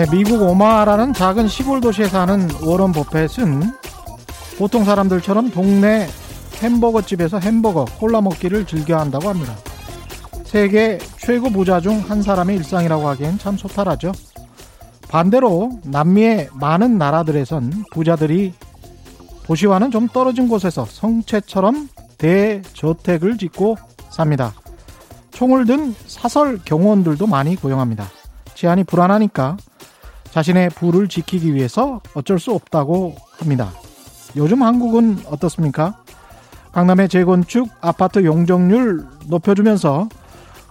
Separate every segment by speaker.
Speaker 1: 네, 미국 오마라는 작은 시골 도시에 사는 워런 버펫은 보통 사람들처럼 동네 햄버거 집에서 햄버거, 콜라 먹기를 즐겨 한다고 합니다. 세계 최고 부자 중 한 사람의 일상이라고 하기엔 참 소탈하죠. 반대로 남미의 많은 나라들에선 부자들이 도시와는 좀 떨어진 곳에서 성체처럼 대저택을 짓고 삽니다. 총을 든 사설 경호원들도 많이 고용합니다.治안이 불안하니까 자신의 부를 지키기 위해서 어쩔 수 없다고 합니다. 요즘 한국은 어떻습니까? 강남의 재건축 아파트 용적률 높여주면서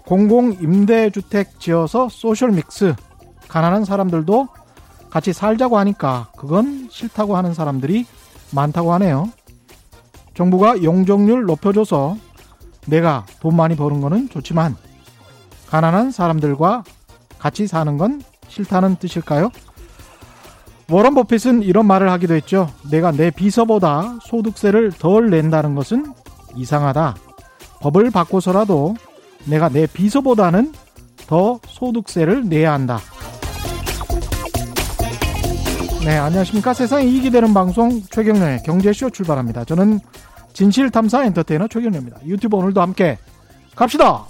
Speaker 1: 공공 임대주택 지어서 소셜 믹스 가난한 사람들도 같이 살자고 하니까 그건 싫다고 하는 사람들이 많다고 하네요. 정부가 용적률 높여줘서 내가 돈 많이 버는 거는 좋지만 가난한 사람들과 같이 사는 건 싫다는 뜻일까요? 워런 버핏은 이런 말을 하기도 했죠. 내가 내 비서보다 소득세를 덜 낸다는 것은 이상하다. 법을 바꿔서라도 내가 내 비서보다는 더 소득세를 내야 한다. 네, 안녕하십니까. 세상에 이익이 되는 방송 최경련의 경제쇼 출발합니다. 저는 진실탐사 엔터테이너 최경련입니다. 유튜브 오늘도 함께 갑시다!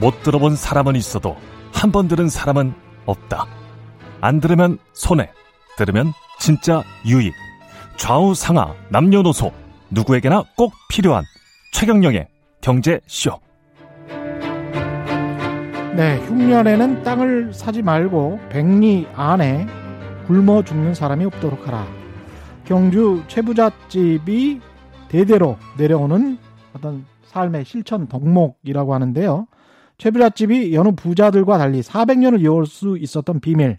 Speaker 2: 못 들어본 사람은 있어도 한 번 들은 사람은 없다. 안 들으면 손해, 들으면 진짜 유익. 좌우 상하, 남녀노소, 누구에게나 꼭 필요한 최경영의 경제쇼.
Speaker 1: 네, 흉년에는 땅을 사지 말고 백리 안에 굶어 죽는 사람이 없도록 하라. 경주 최부잣집이 대대로 내려오는 어떤 삶의 실천 덕목이라고 하는데요. 최부잣집이 여느 부자들과 달리 400년을 이어올 수 있었던 비밀.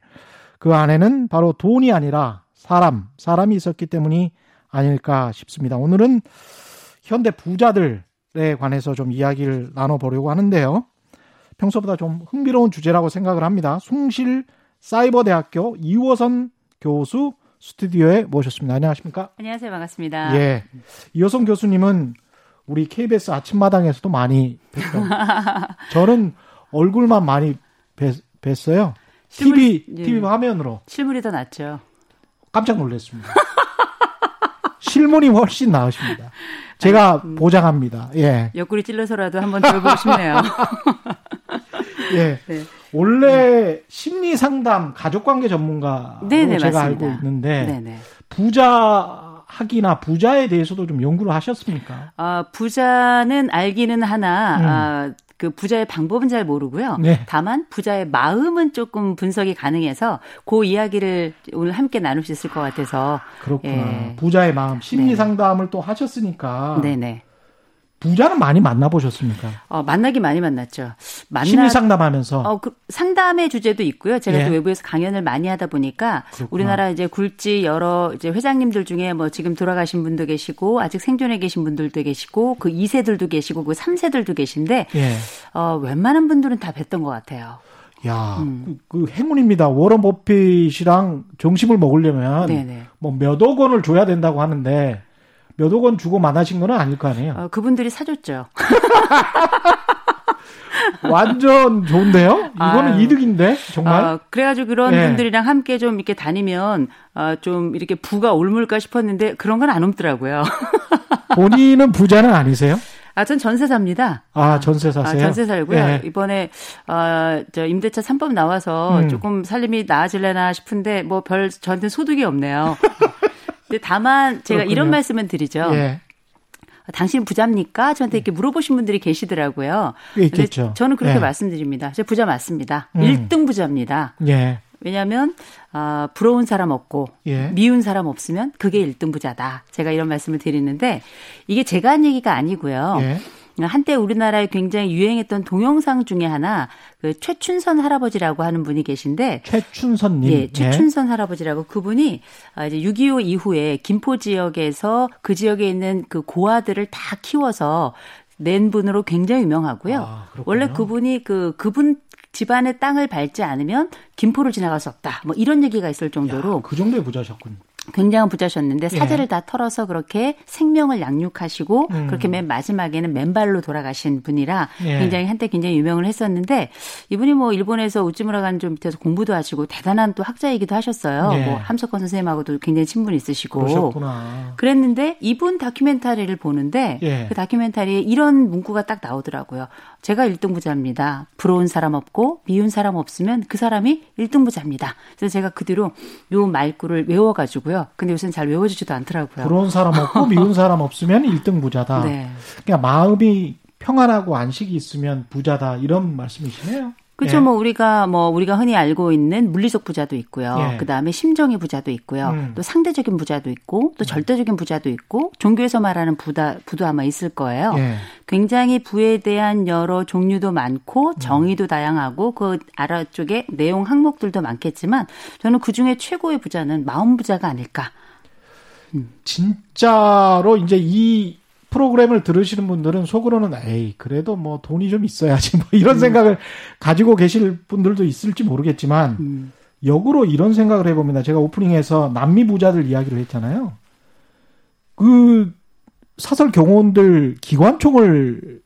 Speaker 1: 그 안에는 바로 돈이 아니라 사람, 사람이 있었기 때문이 아닐까 싶습니다. 오늘은 현대 부자들에 관해서 좀 이야기를 나눠보려고 하는데요. 평소보다 좀 흥미로운 주제라고 생각을 합니다. 숭실 사이버대학교 이호선 교수 스튜디오에 모셨습니다. 안녕하십니까?
Speaker 3: 안녕하세요. 반갑습니다.
Speaker 1: 예. 이호선 교수님은 우리 KBS 아침마당에서도 많이 뵀죠. 저는 얼굴만 많이 뵀, 뵀어요. 실물, TV, 예. TV 화면으로.
Speaker 3: 실물이 더 낫죠.
Speaker 1: 깜짝 놀랐습니다. 실물이 훨씬 나으십니다. 제가 음, 보장합니다. 예.
Speaker 3: 옆구리 찔러서라도 한번 들어보고 싶네요.
Speaker 1: 예. 네. 원래 심리 상담 가족 관계 전문가로 네네, 제가 맞습니다. 알고 있는데 네네. 부자 학이나 부자에 대해서도 좀 연구를 하셨습니까?
Speaker 3: 아, 부자는 알기는 하나 음. 아, 그 부자의 방법은 잘 모르고요. 네. 다만 부자의 마음은 조금 분석이 가능해서 그 이야기를 오늘 함께 나눌 수 있을 것 같아서
Speaker 1: 그렇구나. 예. 부자의 마음 심리 네. 상담을 또 하셨으니까. 네네. 부자는 많이 만나보셨습니까?
Speaker 3: 어, 만나기 많이 만났죠.
Speaker 1: 만나, 심리 상담하면서.
Speaker 3: 어, 그 상담의 주제도 있고요. 제가 예. 또 외부에서 강연을 많이 하다 보니까 그렇구나. 우리나라 이제 굴지 여러 이제 회장님들 중에 뭐 지금 돌아가신 분도 계시고 아직 생존해 계신 분들도 계시고 그 2세들도 계시고 그 3세들도 계신데 예. 어, 웬만한 분들은 다 뵀던 것 같아요.
Speaker 1: 야, 음. 그, 그, 행운입니다. 워런 버핏이랑 점심을 먹으려면 뭐 몇 억 원을 줘야 된다고 하는데 몇억 원 주고 만나신 건 아닐 거 아니에요?
Speaker 3: 어, 그분들이 사줬죠.
Speaker 1: 완전 좋은데요? 이거는 아유. 이득인데 정말. 어,
Speaker 3: 그래가지고 그런 네. 분들이랑 함께 좀 이렇게 다니면 어, 좀 이렇게 부가 옮을까 싶었는데 그런 건 안 옮더라고요.
Speaker 1: 본인은 부자는 아니세요?
Speaker 3: 아, 전 전세 삽니다.
Speaker 1: 아, 전세 사세요?
Speaker 3: 아, 전세 살고요. 네. 이번에, 어, 저, 임대차 3법 나와서 음. 조금 살림이 나아질래나 싶은데, 뭐, 별, 저한테 소득이 없네요. 근데 다만 제가 그렇군요. 이런 말씀을 드리죠. 예. 당신 부자입니까? 저한테 이렇게 물어보신 분들이 계시더라고요.
Speaker 1: 있겠죠.
Speaker 3: 저는 그렇게 예. 말씀드립니다. 저 부자 맞습니다. 음. 1등 부자입니다. 예. 왜냐하면 아, 부러운 사람 없고 예. 미운 사람 없으면 그게 1등 부자다. 제가 이런 말씀을 드리는데 이게 제가 한 얘기가 아니고요. 예. 한때 우리나라에 굉장히 유행했던 동영상 중에 하나 그 최춘선 할아버지라고 하는 분이 계신데
Speaker 1: 최춘선 님
Speaker 3: 예, 최춘선 예. 할아버지라고 그분이 아, 이제 6.25 이후에 김포 지역에서 그 지역에 있는 그 고아들을 다 키워서 낸 분으로 굉장히 유명하고요. 아, 원래 그분이 그 그분 집안의 땅을 밟지 않으면 김포를 지나갈 수 없다. 뭐 이런 얘기가 있을 정도로
Speaker 1: 야, 그 정도의 부자셨군요.
Speaker 3: 굉장한 부자셨는데 예. 사제를 예. 다 털어서 그렇게 생명을 양육하시고 음. 그렇게 맨 마지막에는 맨발로 돌아가신 분이라 예. 굉장히 한때 굉장히 유명을 했었는데 이분이 뭐 일본에서 우찌무라 간좀 밑에서 공부도 하시고 대단한 또 학자이기도 하셨어요. 예. 뭐 함석헌 선생님하고도 굉장히 친분이 있으시고
Speaker 1: 그러셨구나.
Speaker 3: 그랬는데 이분 다큐멘터리를 보는데 예. 그 다큐멘터리에 이런 문구가 딱 나오더라고요. 제가 1등 부자입니다. 부러운 사람 없고 미운 사람 없으면 그 사람이 1등 부자입니다. 그래서 제가 그 뒤로 요 말구를 외워가지고요. 근데 요새는 잘 외워지지도 않더라고요.
Speaker 1: 부러운 사람 없고 미운 사람 없으면 1등 부자다. 네. 그러니까 마음이 평안하고 안식이 있으면 부자다 이런 말씀이시네요.
Speaker 3: 그렇죠. 예. 뭐 우리가 뭐 우리가 흔히 알고 있는 물리적 부자도 있고요. 예. 그다음에 심정의 부자도 있고요. 음. 또 상대적인 부자도 있고 또 음. 절대적인 부자도 있고 종교에서 말하는 부다 부도 아마 있을 거예요. 예. 굉장히 부에 대한 여러 종류도 많고 음. 정의도 음. 다양하고 그 아래 쪽에 내용 항목들도 많겠지만 저는 그 중에 최고의 부자는 마음 부자가 아닐까.
Speaker 1: 음. 진짜로 이제 이 프로그램을 들으시는 분들은 속으로는 에이 그래도 뭐 돈이 좀 있어야지 뭐 이런 음. 생각을 가지고 계실 분들도 있을지 모르겠지만 음. 역으로 이런 생각을 해봅니다. 제가 오프닝에서 남미 부자들 이야기를 했잖아요. 그 사설 경호원들 기관총을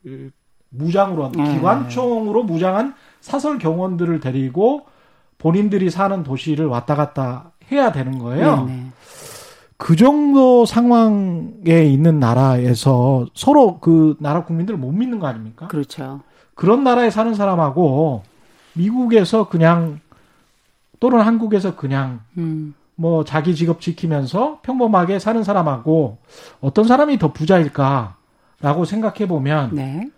Speaker 1: 무장으로 한, 네. 기관총으로 무장한 사설 경호원들을 데리고 본인들이 사는 도시를 왔다 갔다 해야 되는 거예요. 네, 네. 그 정도 상황에 있는 나라에서 서로 그 나라 국민들을 못 믿는 거 아닙니까?
Speaker 3: 그렇죠.
Speaker 1: 그런 나라에 사는 사람하고 미국에서 그냥 또는 한국에서 그냥 음. 뭐 자기 직업 지키면서 평범하게 사는 사람하고 어떤 사람이 더 부자일까라고 생각해 보면 네.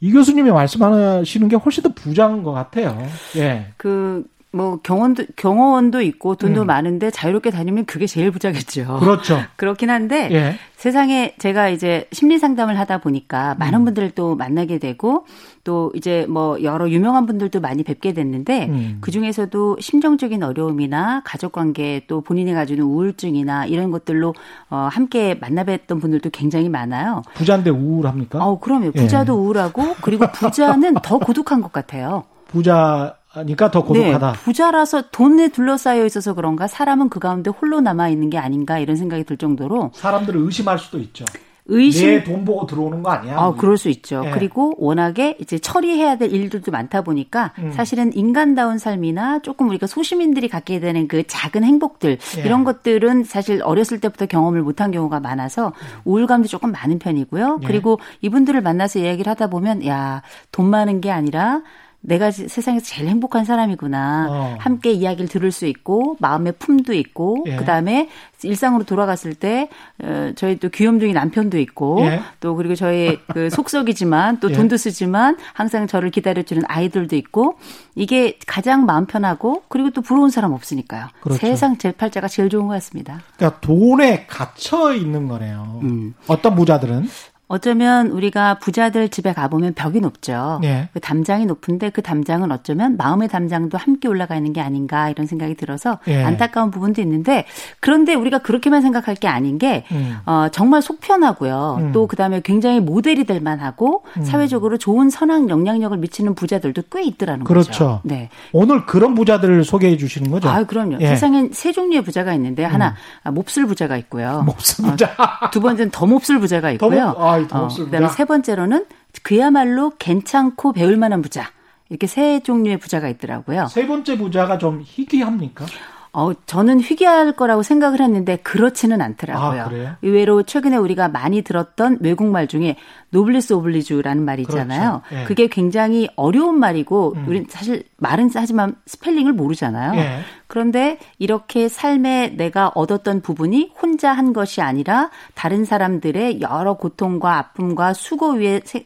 Speaker 1: 이 교수님이 말씀하시는 게 훨씬 더 부자인 것 같아요. 예.
Speaker 3: 그 뭐 경원도 경호원도 있고 돈도 음. 많은데 자유롭게 다니면 그게 제일 부자겠죠.
Speaker 1: 그렇죠.
Speaker 3: 그렇긴 한데 예. 세상에 제가 이제 심리 상담을 하다 보니까 많은 음. 분들을 또 만나게 되고 또 이제 뭐 여러 유명한 분들도 많이 뵙게 됐는데 음. 그 중에서도 심정적인 어려움이나 가족 관계 또 본인이 가지는 우울증이나 이런 것들로 어 함께 만나 뵀던 분들도 굉장히 많아요.
Speaker 1: 부자인데 우울합니까?
Speaker 3: 어, 그럼요. 부자도 예. 우울하고 그리고 부자는 더 고독한 것 같아요.
Speaker 1: 부자 하니까 더 고독하다.
Speaker 3: 네, 부자라서 돈에 둘러싸여 있어서 그런가 사람은 그 가운데 홀로 남아 있는 게 아닌가 이런 생각이 들 정도로
Speaker 1: 사람들을 의심할 수도 있죠. 의심 내 돈 보고 들어오는 거 아니야?
Speaker 3: 아, 그럴 수 있죠. 예. 그리고 워낙에 이제 처리해야 될 일들도 많다 보니까 음. 사실은 인간다운 삶이나 조금 우리가 소시민들이 갖게 되는 그 작은 행복들 예. 이런 것들은 사실 어렸을 때부터 경험을 못한 경우가 많아서 우울감도 조금 많은 편이고요. 예. 그리고 이분들을 만나서 이야기를 하다 보면 야, 돈 많은 게 아니라 내가 세상에서 제일 행복한 사람이구나. 어. 함께 이야기를 들을 수 있고 마음의 품도 있고 예. 그다음에 일상으로 돌아갔을 때 어, 저희 또 귀염둥이 남편도 있고 예. 또 그리고 저희 그 속속이지만 또 예. 돈도 쓰지만 항상 저를 기다려 주는 아이들도 있고 이게 가장 마음 편하고 그리고 또 부러운 사람 없으니까요. 그렇죠. 세상 제 팔자가 제일 좋은 것 같습니다.
Speaker 1: 그러니까 돈에 갇혀 있는 거네요. 음. 어떤 부자들은
Speaker 3: 어쩌면 우리가 부자들 집에 가보면 벽이 높죠. 예. 그 담장이 높은데 그 담장은 어쩌면 마음의 담장도 함께 올라가 있는 게 아닌가 이런 생각이 들어서 예. 안타까운 부분도 있는데 그런데 우리가 그렇게만 생각할 게 아닌 게 음. 어, 정말 속 편하고요. 음. 또 그다음에 굉장히 모델이 될 만하고 음. 사회적으로 좋은 선한 영향력을 미치는 부자들도 꽤 있더라는
Speaker 1: 그렇죠. 거죠. 네. 오늘 그런 부자들을 소개해 주시는 거죠?
Speaker 3: 아, 그럼요. 예. 세상엔 세 종류의 부자가 있는데 하나 음. 몹쓸 부자가 있고요.
Speaker 1: 몹쓸 부자.
Speaker 3: 어, 두 번째는 더 몹쓸 부자가 있고요. 더, 아, 어, 그다음에 세 번째로는 그야말로 괜찮고 배울 만한 부자. 이렇게 세 종류의 부자가 있더라고요.
Speaker 1: 세 번째 부자가 좀 희귀합니까?
Speaker 3: 어, 저는 희귀할 거라고 생각을 했는데 그렇지는 않더라고요.
Speaker 1: 아,
Speaker 3: 의외로 최근에 우리가 많이 들었던 외국말 중에 노블리스 오블리주라는 말이 있잖아요. 그렇죠. 예. 그게 굉장히 어려운 말이고 음. 우린 사실 말은 하지만 스펠링을 모르잖아요. 예. 그런데 이렇게 삶에 내가 얻었던 부분이 혼자 한 것이 아니라 다른 사람들의 여러 고통과 아픔과 수고 위에 세,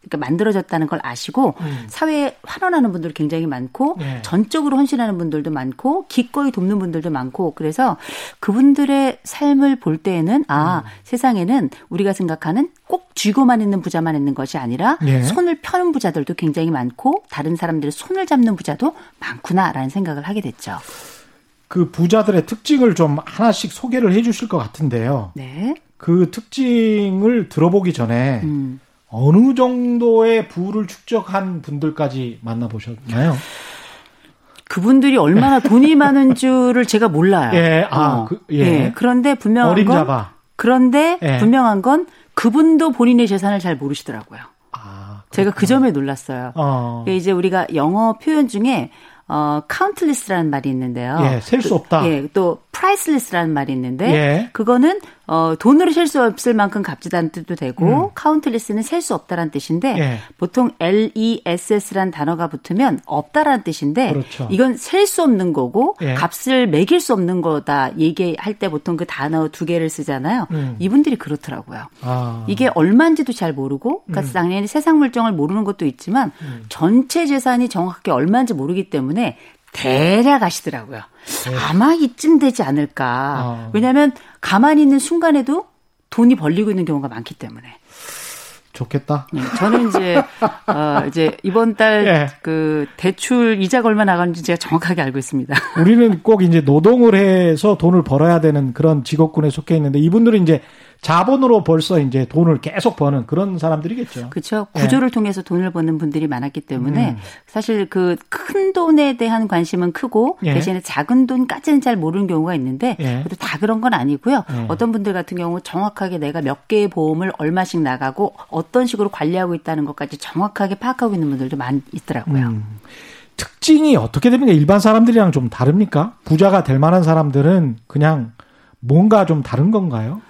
Speaker 3: 그러니까 만들어졌다는 걸 아시고 음. 사회에 환원하는 분들 굉장히 많고 네. 전적으로 헌신하는 분들도 많고 기꺼이 돕는 분들도 많고 그래서 그분들의 삶을 볼 때에는 아 음. 세상에는 우리가 생각하는 꼭 쥐고만 있는 부자만 있는 것이 아니라 네. 손을 펴는 부자들도 굉장히 많고 다른 사람들의 손을 잡는 부자도 많구나라는 생각을 하게 됐죠.
Speaker 1: 그 부자들의 특징을 좀 하나씩 소개를 해 주실 것 같은데요. 네. 그 특징을 들어보기 전에 음. 어느 정도의 부를 축적한 분들까지 만나보셨나요?
Speaker 3: 그분들이 얼마나 돈이 많은 줄을 제가 몰라요.
Speaker 1: 예, 아, 어. 그, 예. 예.
Speaker 3: 그런데 분명한 어림잡아. 건 그런데 예. 분명한 건 그분도 본인의 재산을 잘 모르시더라고요. 아, 제가 그 점에 놀랐어요. 어. 이제 우리가 영어 표현 중에 어, countless라는 말이 있는데요.
Speaker 1: 예, 셀수 없다.
Speaker 3: 예, 또 priceless라는 말이 있는데 예. 그거는 어, 돈으로 셀 수 없을 만큼 값지다는 뜻도 되고 음. countless는 셀 수 없다라는 뜻인데 예. 보통 L E S S라는 단어가 붙으면 없다라는 뜻인데 그렇죠. 이건 셀 수 없는 거고 예. 값을 매길 수 없는 거다 얘기할 때 보통 그 단어 두 개를 쓰잖아요. 음. 이분들이 그렇더라고요. 아. 이게 얼마인지도 잘 모르고 그러니까 음. 당연히 세상 물정을 모르는 것도 있지만 음. 전체 재산이 정확하게 얼마인지 모르기 때문에 대략 아시더라고요. 네. 아마 이쯤 되지 않을까. 어. 왜냐하면 가만히 있는 순간에도 돈이 벌리고 있는 경우가 많기 때문에.
Speaker 1: 좋겠다.
Speaker 3: 네, 저는 이제 어 이제 이번 달그 예. 그 대출 이자가 얼마 나가는지 제가 정확하게 알고 있습니다.
Speaker 1: 우리는 꼭 이제 노동을 해서 돈을 벌어야 되는 그런 직업군에 속해 있는데 이분들은 이제 자본으로 벌써 이제 돈을 계속 버는 그런 사람들이겠죠.
Speaker 3: 그렇죠. 구조를 네. 통해서 돈을 버는 분들이 많았기 때문에 음. 사실 그 큰 돈에 대한 관심은 크고 예. 대신에 작은 돈까지는 잘 모르는 경우가 있는데 예. 그래도 다 그런 건 아니고요. 예. 어떤 분들 같은 경우 정확하게 내가 몇 개의 보험을 얼마씩 나가고 어떤 식으로 관리하고 있다는 것까지 정확하게 파악하고 있는 분들도 많이 있더라고요. 음.
Speaker 1: 특징이 어떻게 됩니까? 일반 사람들이랑 좀 다릅니까? 부자가 될 만한 사람들은 그냥 뭔가 좀 다른 건가요?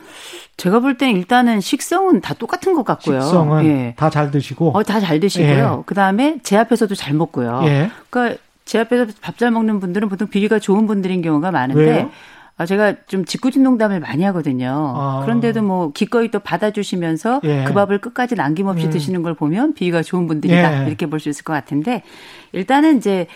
Speaker 3: 제가 볼 땐 일단은 식성은 다 똑같은 것 같고요.
Speaker 1: 식성은 예. 다잘 드시고.
Speaker 3: 어, 다 잘 드시고요. 예. 그 다음에 제 앞에서도 잘 먹고요. 예. 그러니까 제 앞에서 밥 잘 먹는 분들은 보통 비위가 좋은 분들인 경우가 많은데 왜요? 아, 제가 좀 짓궂은 농담을 많이 하거든요. 아. 그런데도 뭐 기꺼이 또 받아주시면서 예. 그 밥을 끝까지 남김없이 음. 드시는 걸 보면 비위가 좋은 분들이다. 예. 이렇게 볼 수 있을 것 같은데 일단은 이제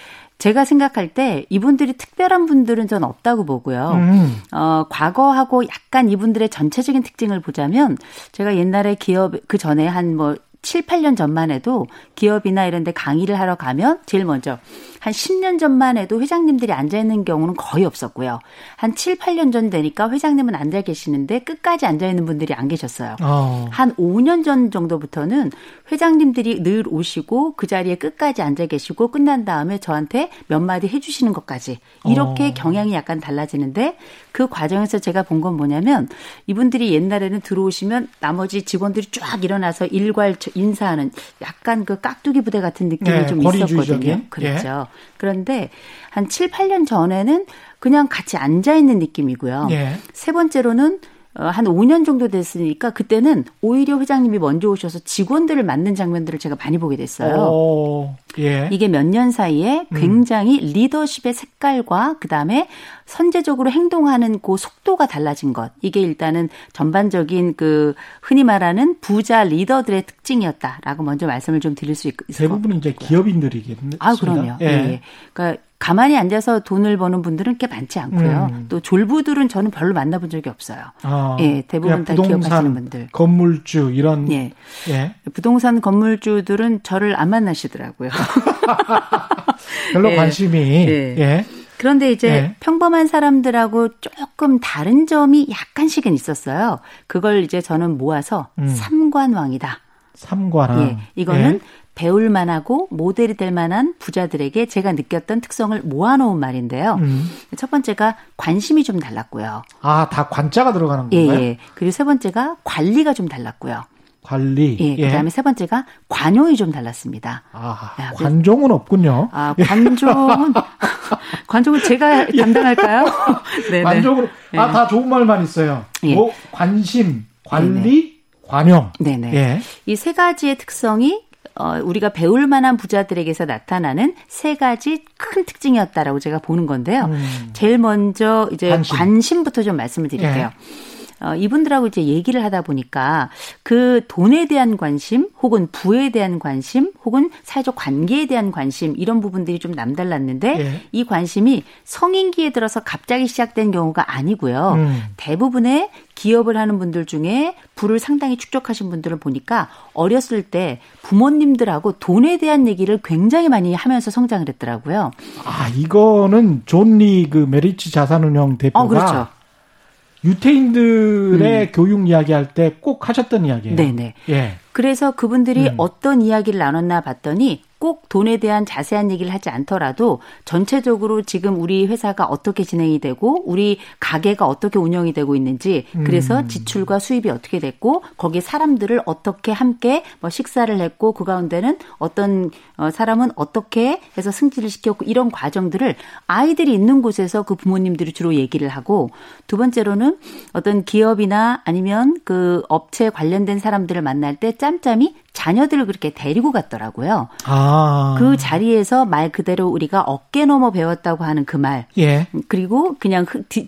Speaker 3: 제가 생각할 때 이분들이 특별한 분들은 전 없다고 보고요. 음. 어, 과거하고 약간 이분들의 전체적인 특징을 보자면 제가 옛날에 기업 그 전에 한뭐 7, 8년 전만 해도 기업이나 이런 데 강의를 하러 가면 제일 먼저 한 10년 전만 해도 회장님들이 앉아 있는 경우는 거의 없었고요. 한 7, 8년 전 되니까 회장님은 앉아 계시는데 끝까지 앉아 있는 분들이 안 계셨어요. 어. 한 5년 전 정도부터는 회장님들이 늘 오시고 그 자리에 끝까지 앉아 계시고 끝난 다음에 저한테 몇 마디 해 주시는 것까지 이렇게 어. 경향이 약간 달라지는데 그 과정에서 제가 본 건 뭐냐면 이분들이 옛날에는 들어오시면 나머지 직원들이 쫙 일어나서 일괄 인사하는 약간 그 깍두기 부대 같은 느낌이 네, 좀 있었거든요. 그렇죠. 예. 그런데 한 7, 8년 전에는 그냥 같이 앉아 있는 느낌이고요. 예. 세 번째로는 어, 한 5년 정도 됐으니까 그때는 오히려 회장님이 먼저 오셔서 직원들을 만든 장면들을 제가 많이 보게 됐어요. 오, 예. 이게 몇 년 사이에 음. 굉장히 음. 리더십의 색깔과 그다음에 선제적으로 행동하는 그 속도가 달라진 것. 이게 일단은 전반적인 그 흔히 말하는 부자 리더들의 특징이었다라고 먼저 말씀을 좀 드릴 수 있을 것 같아요.
Speaker 1: 대부분 이제 기업인들이겠네요.
Speaker 3: 아, 그럼요. 예. 예. 그러니까 가만히 앉아서 돈을 버는 분들은 꽤 많지 않고요. 음. 또 졸부들은 저는 별로 만나본 적이 없어요. 아, 예, 대부분 다 기억하시는 분들.
Speaker 1: 건물주 이런
Speaker 3: 예. 예. 부동산 건물주들은 저를 안 만나시더라고요.
Speaker 1: 별로 예. 관심이 예. 예.
Speaker 3: 그런데 이제 예. 평범한 사람들하고 조금 다른 점이 약간씩은 있었어요. 그걸 이제 저는 모아서 음. 삼관왕이다.
Speaker 1: 삼관왕. 예.
Speaker 3: 이거는 예. 배울 만하고 모델이 될 만한 부자들에게 제가 느꼈던 특성을 모아놓은 말인데요. 음. 첫 번째가 관심이 좀 달랐고요.
Speaker 1: 아, 다 관자가 들어가는 건가요?
Speaker 3: 예, 예. 그리고 세 번째가 관리가 좀 달랐고요.
Speaker 1: 관리.
Speaker 3: 예, 예. 그다음에 세 번째가 관용이 좀 달랐습니다.
Speaker 1: 아, 야, 관종은 없군요.
Speaker 3: 아, 관종은 관종은 제가 예. 담당할까요?
Speaker 1: 네, 관종으로 네. 아, 다 좋은 말만 있어요. 예. 뭐 관심, 관리, 네네. 관용.
Speaker 3: 네네. 예. 이 세 가지의 특성이 어, 우리가 배울 만한 부자들에게서 나타나는 세 가지 큰 특징이었다라고 제가 보는 건데요. 음. 제일 먼저 이제 관심. 부터좀 말씀을 드릴게요. 예. 어, 이분들하고 이제 얘기를 하다 보니까 그 돈에 대한 관심 혹은 부에 대한 관심 혹은 사회적 관계에 대한 관심 이런 부분들이 좀 남달랐는데 예. 이 관심이 성인기에 들어서 갑자기 시작된 경우가 아니고요. 음. 대부분의 기업을 하는 분들 중에 부를 상당히 축적하신 분들을 보니까 어렸을 때 부모님들하고 돈에 대한 얘기를 굉장히 많이 하면서 성장을 했더라고요.
Speaker 1: 아, 이거는 존리 그 메리츠 자산운용 대표가 어, 그렇죠. 유태인들의 음. 교육 이야기할 때 꼭 하셨던 이야기예요.
Speaker 3: 네네. 예. 그래서 그분들이 음. 어떤 이야기를 나눴나 봤더니 꼭 돈에 대한 자세한 얘기를 하지 않더라도 전체적으로 지금 우리 회사가 어떻게 진행이 되고 우리 가게가 어떻게 운영이 되고 있는지 그래서 음. 지출과 수입이 어떻게 됐고 거기에 사람들을 어떻게 함께 뭐 식사를 했고 그 가운데는 어떤 어, 사람은 어떻게 해서 승진을 시켰고 이런 과정들을 아이들이 있는 곳에서 그 부모님들이 주로 얘기를 하고 두 번째로는 어떤 기업이나 아니면 그 업체 관련된 사람들을 만날 때 짬짬이 자녀들을 그렇게 데리고 갔더라고요. 아. 그 자리에서 말 그대로 우리가 어깨 넘어 배웠다고 하는 그 말. 예. 그리고 그냥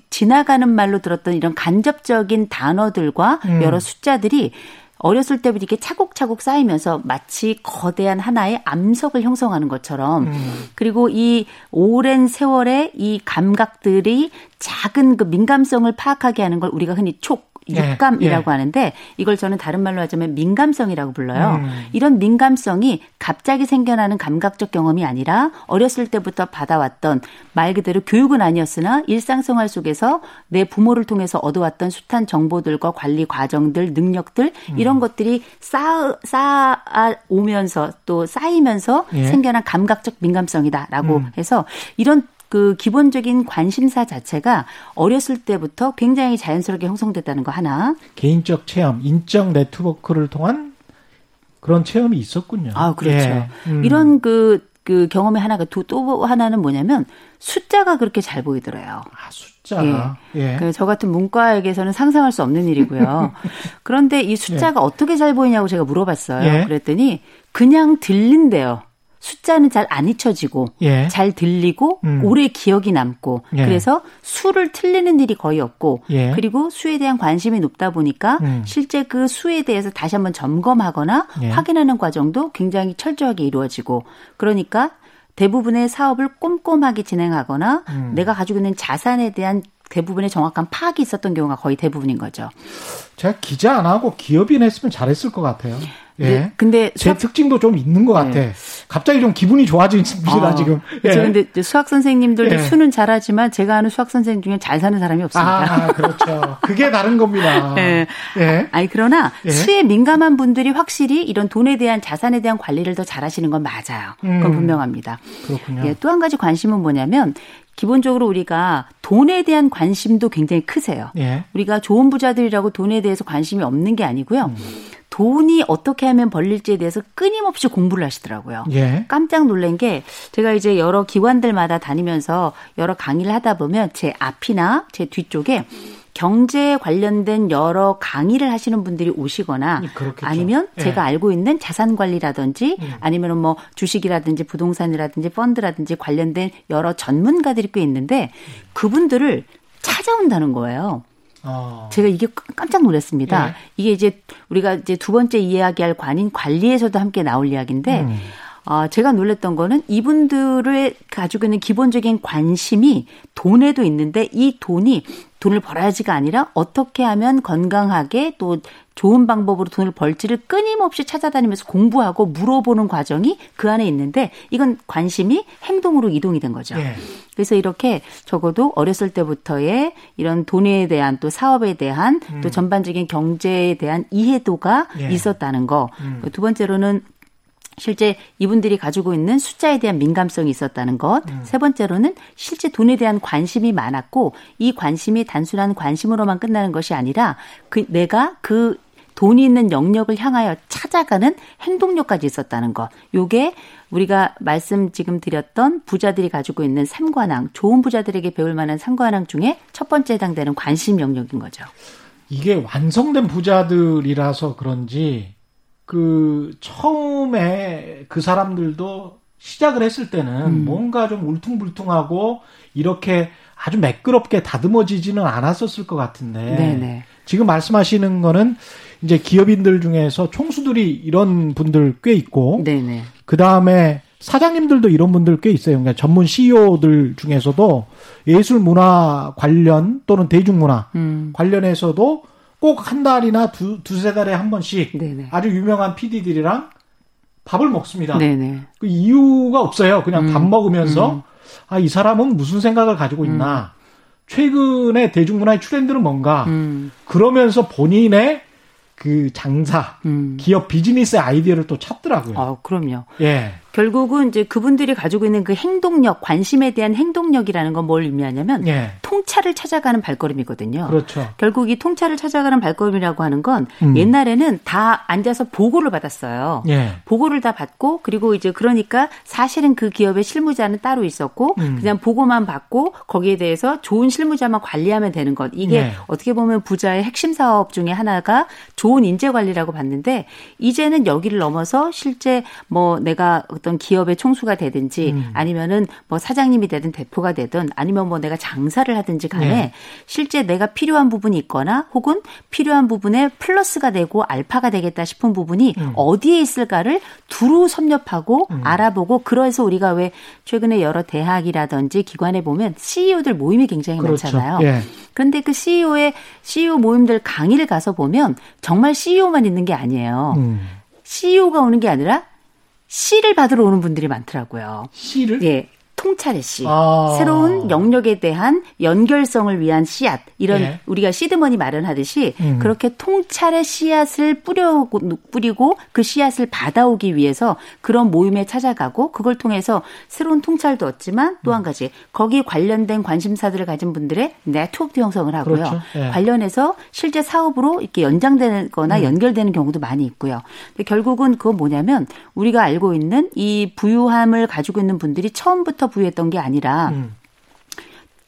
Speaker 3: 지나가는 말로 들었던 이런 간접적인 단어들과 음. 여러 숫자들이 어렸을 때부터 이렇게 차곡차곡 쌓이면서 마치 거대한 하나의 암석을 형성하는 것처럼 음. 그리고 이 오랜 세월의 이 감각들이 작은 그 민감성을 파악하게 하는 걸 우리가 흔히 촉 예, 육감이라고 예. 하는데 이걸 저는 다른 말로 하자면 민감성이라고 불러요. 음. 이런 민감성이 갑자기 생겨나는 감각적 경험이 아니라 어렸을 때부터 받아왔던 말 그대로 교육은 아니었으나 일상생활 속에서 내 부모를 통해서 얻어왔던 숱한 정보들과 관리 과정들, 능력들 음. 이런 것들이 쌓아, 쌓아 오면서 또 쌓이면서 예. 생겨난 감각적 민감성이다라고 음. 해서 이런 그 기본적인 관심사 자체가 어렸을 때부터 굉장히 자연스럽게 형성됐다는 거 하나.
Speaker 1: 개인적 체험, 인적 네트워크를 통한 그런 체험이 있었군요.
Speaker 3: 아, 그렇죠. 예. 음. 이런 그, 그 경험의 하나가 또, 또 하나는 뭐냐면 숫자가 그렇게 잘 보이더래요.
Speaker 1: 아, 숫자.
Speaker 3: 예. 예. 그 저 같은 문과에게서는 상상할 수 없는 일이고요. 그런데 이 숫자가 예. 어떻게 잘 보이냐고 제가 물어봤어요. 예. 그랬더니 그냥 들린대요. 숫자는 잘 안 잊혀지고 예. 잘 들리고 음. 오래 기억이 남고 예. 그래서 수를 틀리는 일이 거의 없고 예. 그리고 수에 대한 관심이 높다 보니까 음. 실제 그 수에 대해서 다시 한번 점검하거나 예. 확인하는 과정도 굉장히 철저하게 이루어지고 그러니까 대부분의 사업을 꼼꼼하게 진행하거나 음. 내가 가지고 있는 자산에 대한 대부분의 정확한 파악이 있었던 경우가 거의 대부분인 거죠.
Speaker 1: 제가 기자 안 하고 기업인 했으면 잘했을 것 같아요. 예. 네,
Speaker 3: 근데
Speaker 1: 제 수학... 특징도 좀 있는 것 같아. 네. 갑자기 좀 기분이 좋아집니다 아, 지금.
Speaker 3: 예. 그런데 수학 선생님들도 예. 수는 잘하지만 제가 아는 수학 선생님 중에 잘 사는 사람이 없습니다.
Speaker 1: 아, 그렇죠. 그게 다른 겁니다. 예.
Speaker 3: 예. 아니 그러나 예. 수에 민감한 분들이 확실히 이런 돈에 대한 자산에 대한 관리를 더 잘하시는 건 맞아요. 그건 음. 분명합니다. 그렇군요. 예, 또 한 가지 관심은 뭐냐면 기본적으로 우리가 돈에 대한 관심도 굉장히 크세요. 예. 우리가 좋은 부자들이라고 돈에 대해서 관심이 없는 게 아니고요. 음. 돈이 어떻게 하면 벌릴지에 대해서 끊임없이 공부를 하시더라고요. 예. 깜짝 놀란 게 제가 이제 여러 기관들마다 다니면서 여러 강의를 하다 보면 제 앞이나 제 뒤쪽에 경제에 관련된 여러 강의를 하시는 분들이 오시거나 음, 그렇겠죠. 아니면 예. 제가 알고 있는 자산 관리라든지 음. 아니면 뭐 주식이라든지 부동산이라든지 펀드라든지 관련된 여러 전문가들이 꽤 있는데 그분들을 찾아온다는 거예요. 어. 제가 이게 깜짝 놀랐습니다. 예. 이게 이제 우리가 이제 두 번째 이야기할 관인 관리에서도 함께 나올 이야기인데 음. 어, 제가 놀랐던 거는 이분들의 가지고 있는 기본적인 관심이 돈에도 있는데 이 돈이 돈을 벌어야지가 아니라 어떻게 하면 건강하게 또 좋은 방법으로 돈을 벌지를 끊임없이 찾아다니면서 공부하고 물어보는 과정이 그 안에 있는데 이건 관심이 행동으로 이동이 된 거죠. 예. 그래서 이렇게 적어도 어렸을 때부터의 이런 돈에 대한 또 사업에 대한 음. 또 전반적인 경제에 대한 이해도가 예. 있었다는 거. 음. 두 번째로는 실제 이분들이 가지고 있는 숫자에 대한 민감성이 있었다는 것. 음. 세 번째로는 실제 돈에 대한 관심이 많았고 이 관심이 단순한 관심으로만 끝나는 것이 아니라 그 내가 그 돈이 있는 영역을 향하여 찾아가는 행동력까지 있었다는 것. 요게 우리가 말씀 지금 드렸던 부자들이 가지고 있는 삼관왕, 좋은 부자들에게 배울 만한 삼관왕 중에 첫 번째 해당되는 관심 영역인 거죠.
Speaker 1: 이게 완성된 부자들이라서 그런지 그 처음에 그 사람들도 시작을 했을 때는 음. 뭔가 좀 울퉁불퉁하고 이렇게 아주 매끄럽게 다듬어지지는 않았었을 것 같은데 네네. 지금 말씀하시는 거는 이제 기업인들 중에서 총수들이 이런 분들 꽤 있고 그 다음에 사장님들도 이런 분들 꽤 있어요. 그러니까 전문 CEO들 중에서도 예술 문화 관련 또는 대중문화 음. 관련해서도 꼭 한 달이나 두, 두세 달에 한 번씩 네네. 아주 유명한 PD들이랑 밥을 먹습니다. 네네. 그 이유가 없어요. 그냥 음, 밥 먹으면서 음. 아, 이 사람은 무슨 생각을 가지고 있나. 음. 최근에 대중문화의 트렌드는 뭔가 음. 그러면서 본인의 그 장사, 음. 기업 비즈니스 아이디어를 또 찾더라고요.
Speaker 3: 아, 그럼요. 예. 결국은 이제 그분들이 가지고 있는 그 행동력, 관심에 대한 행동력이라는 건 뭘 의미하냐면 예. 통찰을 찾아가는 발걸음이거든요.
Speaker 1: 그렇죠.
Speaker 3: 결국 이 통찰을 찾아가는 발걸음이라고 하는 건 음. 옛날에는 다 앉아서 보고를 받았어요. 예. 보고를 다 받고 그리고 이제 그러니까 사실은 그 기업의 실무자는 따로 있었고 음. 그냥 보고만 받고 거기에 대해서 좋은 실무자만 관리하면 되는 것. 이게 예. 어떻게 보면 부자의 핵심 사업 중에 하나가 좋은 인재 관리라고 봤는데 이제는 여기를 넘어서 실제 뭐 내가 어떤 기업의 총수가 되든지 음. 아니면은 뭐 사장님이 되든 대표가 되든 아니면 뭐 내가 장사를 하든지 간에 네. 실제 내가 필요한 부분이 있거나 혹은 필요한 부분에 플러스가 되고 알파가 되겠다 싶은 부분이 음. 어디에 있을까를 두루 섭렵하고 음. 알아보고 그래서 우리가 왜 최근에 여러 대학이라든지 기관에 보면 CEO들 모임이 굉장히 그렇죠. 많잖아요. 예. 그런데 그 CEO의 CEO 모임들 강의를 가서 보면 정말 CEO만 있는 게 아니에요. 음. CEO가 오는 게 아니라 씨를 받으러 오는 분들이 많더라고요.
Speaker 1: 씨를?
Speaker 3: 예. 통찰의 씨. 아. 새로운 영역에 대한 연결성을 위한 씨앗. 이런 네. 우리가 시드머니 마련하듯이 음. 그렇게 통찰의 씨앗을 뿌려 뿌리고 그 씨앗을 받아오기 위해서 그런 모임에 찾아가고 그걸 통해서 새로운 통찰도 얻지만 또한 음. 가지 거기 관련된 관심사들을 가진 분들의 네트워크 형성을 하고요. 그렇죠. 네. 관련해서 실제 사업으로 이렇게 연장되거나 음. 연결되는 경우도 많이 있고요. 근데 결국은 그건 뭐냐면 우리가 알고 있는 이 부유함을 가지고 있는 분들이 처음부터 부유했던 게 아니라 음.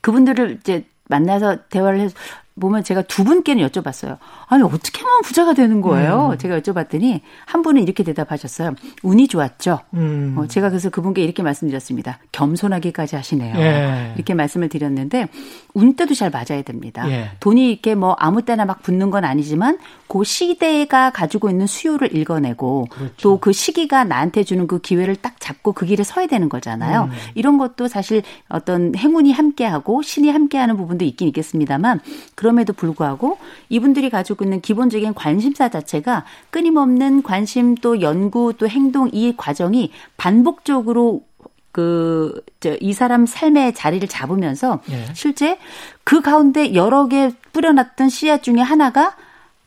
Speaker 3: 그분들을 이제 만나서 대화를 해서 보면 제가 두 분께는 여쭤봤어요. 아니 어떻게 하면 부자가 되는 거예요? 음. 제가 여쭤봤더니 한 분은 이렇게 대답하셨어요. 운이 좋았죠. 음. 어, 제가 그래서 그분께 이렇게 말씀드렸습니다. 겸손하기까지 하시네요. 예. 이렇게 말씀을 드렸는데 운 때도 잘 맞아야 됩니다. 예. 돈이 이렇게 뭐 아무 때나 막 붙는 건 아니지만 그 시대가 가지고 있는 수요를 읽어내고 그렇죠. 또그 시기가 나한테 주는 그 기회를 딱 잡고 그 길에 서야 되는 거잖아요. 음. 이런 것도 사실 어떤 행운이 함께하고 신이 함께하는 부분도 있긴 있겠습니다만 그 럼에도 불구하고 이분들이 가지고 있는 기본적인 관심사 자체가 끊임없는 관심 또 연구 또 행동 이 과정이 반복적으로 그, 저, 이 사람 삶의 자리를 잡으면서 예. 실제 그 가운데 여러 개 뿌려놨던 씨앗 중에 하나가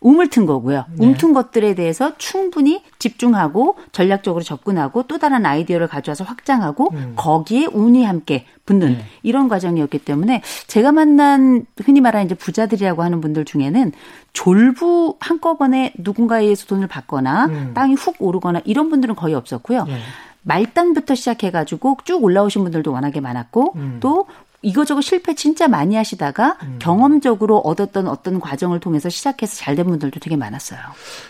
Speaker 3: 우물튼 거고요. 네. 움튼 것들에 대해서 충분히 집중하고 전략적으로 접근하고 또 다른 아이디어를 가져와서 확장하고 음. 거기에 운이 함께 붙는 네. 이런 과정이었기 때문에 제가 만난 흔히 말하는 이제 부자들이라고 하는 분들 중에는 졸부 한꺼번에 누군가에 의해서 돈을 받거나 음. 땅이 훅 오르거나 이런 분들은 거의 없었고요. 네. 말단부터 시작해가지고 쭉 올라오신 분들도 워낙에 많았고 음. 또 이거저거 실패 진짜 많이 하시다가 음. 경험적으로 얻었던 어떤 과정을 통해서 시작해서 잘 된 분들도 되게 많았어요.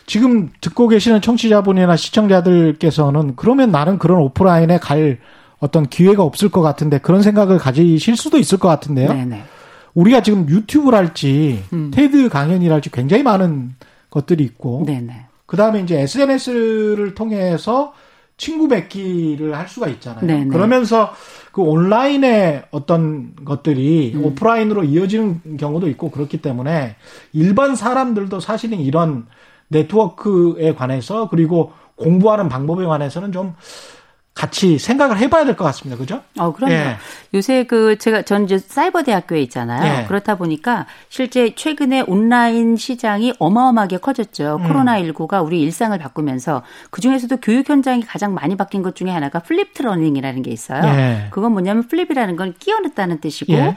Speaker 1: 지금 듣고 계시는 청취자분이나 시청자들께서는 그러면 나는 그런 오프라인에 갈 어떤 기회가 없을 것 같은데 그런 생각을 가지실 수도 있을 것 같은데요. 네네. 우리가 지금 유튜브랄지 음. 테드 강연이랄지 굉장히 많은 것들이 있고 네네. 그다음에 이제 SNS를 통해서 친구 맺기를 할 수가 있잖아요. 네네. 그러면서 그 온라인의 어떤 것들이 음. 오프라인으로 이어지는 경우도 있고 그렇기 때문에 일반 사람들도 사실은 이런 네트워크에 관해서 그리고 공부하는 방법에 관해서는 좀 같이 생각을 해봐야 될 것 같습니다. 그죠?
Speaker 3: 어, 그럼요. 예. 요새 그 제가 전 이제 사이버 대학교에 있잖아요. 예. 그렇다 보니까 실제 최근에 온라인 시장이 어마어마하게 커졌죠. 음. 코로나 19가 우리 일상을 바꾸면서 그 중에서도 교육 현장이 가장 많이 바뀐 것 중에 하나가 flipped learning이라는 게 있어요. 예. 그건 뭐냐면 flip이라는 건 끼워 넣다는 뜻이고 예.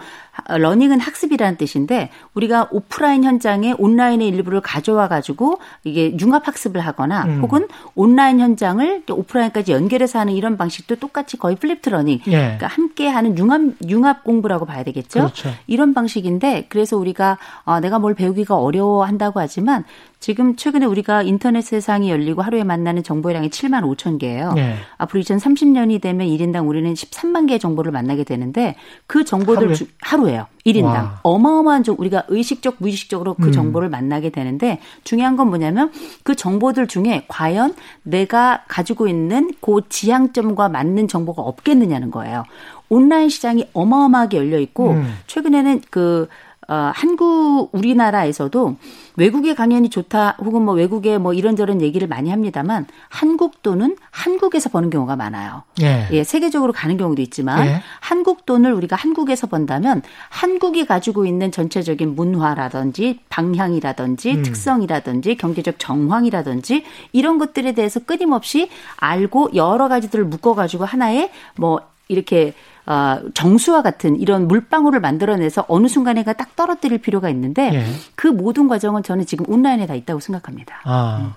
Speaker 3: learning은 학습이라는 뜻인데 우리가 오프라인 현장에 온라인의 일부를 가져와 가지고 이게 융합 학습을 하거나 음. 혹은 온라인 현장을 오프라인까지 연결해서 하는 이런 방식도 똑같이 거의 flipped learning. 예. 그러니까 함께 하는 융합 융합 공부라고 봐야 되겠죠.
Speaker 1: 그렇죠.
Speaker 3: 이런 방식인데 그래서 우리가 어, 내가 뭘 배우기가 어려워한다고 하지만 지금 최근에 우리가 인터넷 세상이 열리고 하루에 만나는 정보량이 7만 5천 개예요. 네. 앞으로 2030년이 되면 1인당 우리는 13만 개의 정보를 만나게 되는데 그 정보들 하루에? 주, 하루에요. 1인당. 와. 어마어마한 정 우리가 의식적 무의식적으로 그 음. 정보를 만나게 되는데 중요한 건 뭐냐면 그 정보들 중에 과연 내가 가지고 있는 그 지향점과 맞는 정보가 없겠느냐는 거예요. 온라인 시장이 어마어마하게 열려 있고 음. 최근에는 그 어, 한국 우리나라에서도 외국의 강연이 좋다 혹은 뭐 외국에 뭐 이런저런 얘기를 많이 합니다만 한국 돈은 한국에서 버는 경우가 많아요. 예. 예 세계적으로 가는 경우도 있지만 예. 한국 돈을 우리가 한국에서 번다면 한국이 가지고 있는 전체적인 문화라든지 방향이라든지 음. 특성이라든지 경제적 정황이라든지 이런 것들에 대해서 끊임없이 알고 여러 가지들을 묶어 가지고 하나의 뭐 이렇게 어, 정수와 같은 이런 물방울을 만들어내서 어느 순간에가 딱 떨어뜨릴 필요가 있는데 예. 그 모든 과정은 저는 지금 온라인에 다 있다고 생각합니다. 아, 음.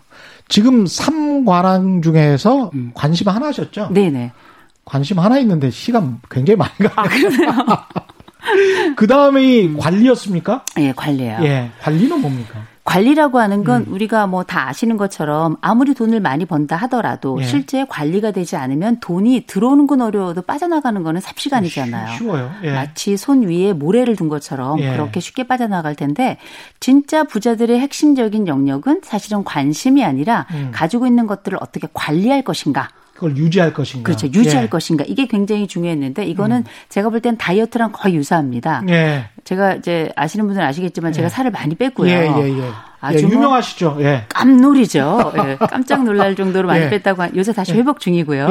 Speaker 1: 지금 3관왕 중에서 음. 관심 하나셨죠?
Speaker 3: 네네.
Speaker 1: 관심 하나 있는데 시간 굉장히 많이 가요. 아, 그러네요. 그 다음이 관리였습니까?
Speaker 3: 예, 관리예요.
Speaker 1: 예, 관리는 뭡니까?
Speaker 3: 관리라고 하는 건 음. 우리가 뭐 다 아시는 것처럼 아무리 돈을 많이 번다 하더라도 예. 실제 관리가 되지 않으면 돈이 들어오는 건 어려워도 빠져나가는 거는 삽시간이잖아요.
Speaker 1: 쉬워요.
Speaker 3: 예. 마치 손 위에 모래를 둔 것처럼 예. 그렇게 쉽게 빠져나갈 텐데 진짜 부자들의 핵심적인 영역은 사실은 관심이 아니라 음. 가지고 있는 것들을 어떻게 관리할 것인가.
Speaker 1: 그걸 유지할 것인가.
Speaker 3: 그렇죠. 유지할 예. 것인가. 이게 굉장히 중요했는데 이거는 음. 제가 볼 땐 다이어트랑 거의 유사합니다. 예. 제가 이제 아시는 분들은 아시겠지만 제가 예. 살을 많이 뺐고요.
Speaker 1: 예, 예, 예. 아주 예, 유명하시죠. 예.
Speaker 3: 깜놀이죠. 예, 깜짝 놀랄 정도로 많이 예. 뺐다고 요새 다시 예. 회복 중이고요.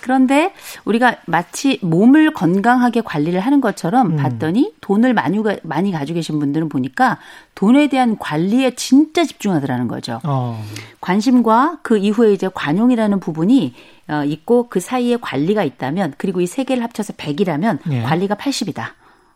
Speaker 3: 그런데 우리가 마치 몸을 건강하게 관리를 하는 것처럼 음. 봤더니 돈을 많이 많이 가지고 계신 분들은 보니까 돈에 대한 관리에 진짜 집중하더라는 거죠. 어. 관심과 그 이후에 이제 관용이라는 부분이 어, 있고 그 사이에 관리가 있다면 그리고 이 세 개를 합쳐서 100이라면 예. 관리가 80이다.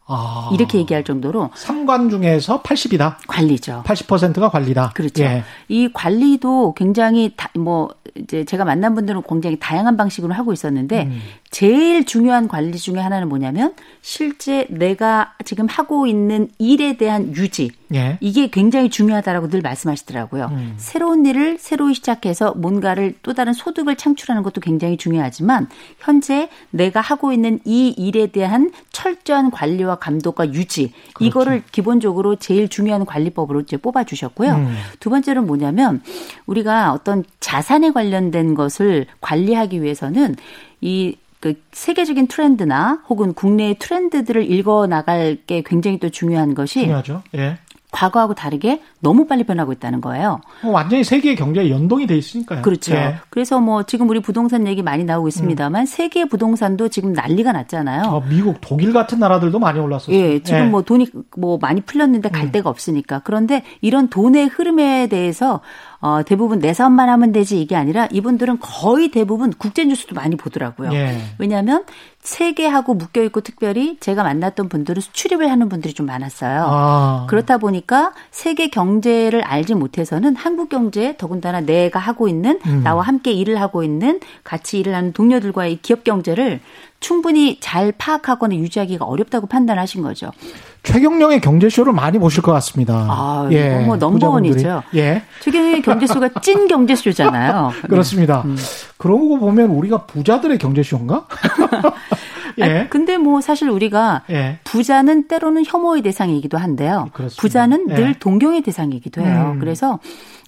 Speaker 3: 아. 이렇게 얘기할 정도로
Speaker 1: 3관 중에서 80이다.
Speaker 3: 관리죠.
Speaker 1: 80%가 관리다.
Speaker 3: 그렇죠. 예. 이 관리도 굉장히 다, 뭐 이제 제가 만난 분들은 굉장히 다양한 방식으로 하고 있었는데 음. 제일 중요한 관리 중에 하나는 뭐냐면 실제 내가 지금 하고 있는 일에 대한 유지 예. 이게 굉장히 중요하다라고 늘 말씀하시더라고요. 음. 새로운 일을 새로 시작해서 뭔가를 또 다른 소득을 창출하는 것도 굉장히 중요하지만 현재 내가 하고 있는 이 일에 대한 철저한 관리와 감독과 유지 그렇죠. 이거를 기본적으로 제일 중요한 관리법으로 이제 뽑아 주셨고요. 음. 두 번째는 뭐냐면 우리가 어떤 자산에 관련된 것을 관리하기 위해서는 이 그 세계적인 트렌드나 혹은 국내의 트렌드들을 읽어 나갈 게 굉장히 또 중요한 것이
Speaker 1: 중요하죠. 예.
Speaker 3: 과거하고 다르게 너무 빨리 변하고 있다는 거예요.
Speaker 1: 어, 완전히 세계 경제에 연동이 돼 있으니까요.
Speaker 3: 그렇죠. 예. 그래서 뭐 지금 우리 부동산 얘기 많이 나오고 있습니다만 음. 세계 부동산도 지금 난리가 났잖아요.
Speaker 1: 어, 미국, 독일 같은 나라들도 많이 올랐었어요.
Speaker 3: 예, 지금 예. 뭐 돈이 뭐 많이 풀렸는데 갈 음. 데가 없으니까. 그런데 이런 돈의 흐름에 대해서 어, 대부분 내선만 하면 되지 이게 아니라 이분들은 거의 대부분 국제 뉴스도 많이 보더라고요. 예. 왜냐하면 세계하고 묶여 있고 특별히 제가 만났던 분들은 수출입을 하는 분들이 좀 많았어요. 아. 그렇다 보니까 세계 경제를 알지 못해서는 한국 경제 더군다나 내가 하고 있는 음. 나와 함께 일을 하고 있는 같이 일을 하는 동료들과의 기업 경제를 충분히 잘 파악하거나 유지하기가 어렵다고 판단하신 거죠.
Speaker 1: 최경령의 경제쇼를 많이 보실 것 같습니다.
Speaker 3: 아, 예, 뭐 넘버원이죠. 예. 최경령의 경제쇼가 찐 경제쇼잖아요.
Speaker 1: 그렇습니다. 음. 그러고 보면 우리가 부자들의 경제쇼인가?
Speaker 3: 예. 아, 근데 뭐 사실 우리가 예. 부자는 때로는 혐오의 대상이기도 한데요. 그렇습니다. 부자는 예. 늘 동경의 대상이기도 해요. 음. 그래서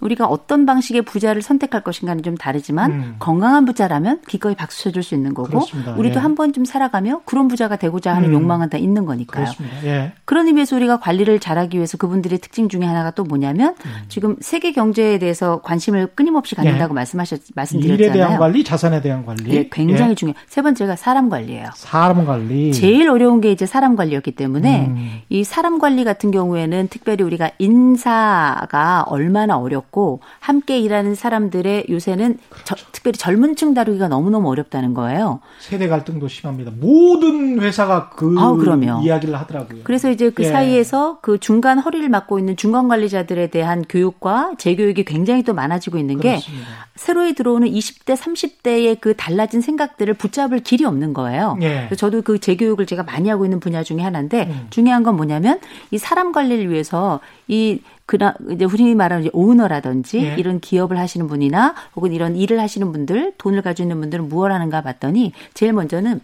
Speaker 3: 우리가 어떤 방식의 부자를 선택할 것인가는 좀 다르지만 음. 건강한 부자라면 기꺼이 박수 쳐줄 수 있는 거고 그렇습니다. 우리도 예. 한 번쯤 살아가며 그런 부자가 되고자 하는 음. 욕망은 다 있는 거니까요. 예. 그런 의미에서 우리가 관리를 잘하기 위해서 그분들의 특징 중에 하나가 또 뭐냐면 음. 지금 세계 경제에 대해서 관심을 끊임없이 갖는다고 예. 말씀하셨 말씀드렸잖아요.
Speaker 1: 일에 대한 관리, 자산에 대한 관리.
Speaker 3: 예, 굉장히 예. 중요. 세 번째가 사람 관리예요.
Speaker 1: 사람 관리.
Speaker 3: 제일 어려운 게 이제 사람 관리였기 때문에 음. 이 사람 관리 같은 경우에는 특별히 우리가 인사가 얼마나 어렵고 함께 일하는 사람들의 요새는 그렇죠. 저, 특별히 젊은 층 다루기가 너무너무 어렵다는 거예요.
Speaker 1: 세대 갈등도 심합니다. 모든 회사가 그 아, 이야기를 하더라고요.
Speaker 3: 그래서 이제 그 예. 사이에서 그 중간 허리를 맡고 있는 중간 관리자들에 대한 교육과 재교육이 굉장히 또 많아지고 있는 그렇습니다. 게 새로이 들어오는 20대, 30대의 그 달라진 생각들을 붙잡을 길이 없는 거예요. 예. 저도 그 재교육을 제가 많이 하고 있는 분야 중에 하나인데 음. 중요한 건 뭐냐면 이 사람 관리를 위해서 이 그나 이제 흔히 말하는 오너라든지 예. 이런 기업을 하시는 분이나 혹은 이런 일을 하시는 분들 돈을 가지고 있는 분들은 무엇 하는가 봤더니 제일 먼저는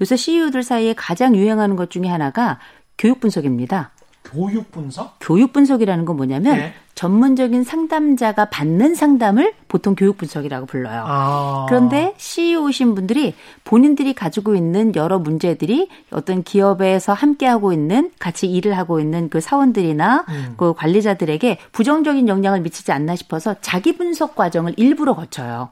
Speaker 3: 요새 CEO들 사이에 가장 유행하는 것 중에 하나가 교육 분석입니다.
Speaker 1: 교육 분석?
Speaker 3: 교육 분석이라는 건 뭐냐면 예. 전문적인 상담자가 받는 상담을 보통 교육 분석이라고 불러요. 아. 그런데 CEO신 분들이 본인들이 가지고 있는 여러 문제들이 어떤 기업에서 함께 하고 있는 같이 일을 하고 있는 그 사원들이나 음. 그 관리자들에게 부정적인 영향을 미치지 않나 싶어서 자기 분석 과정을 일부러 거쳐요.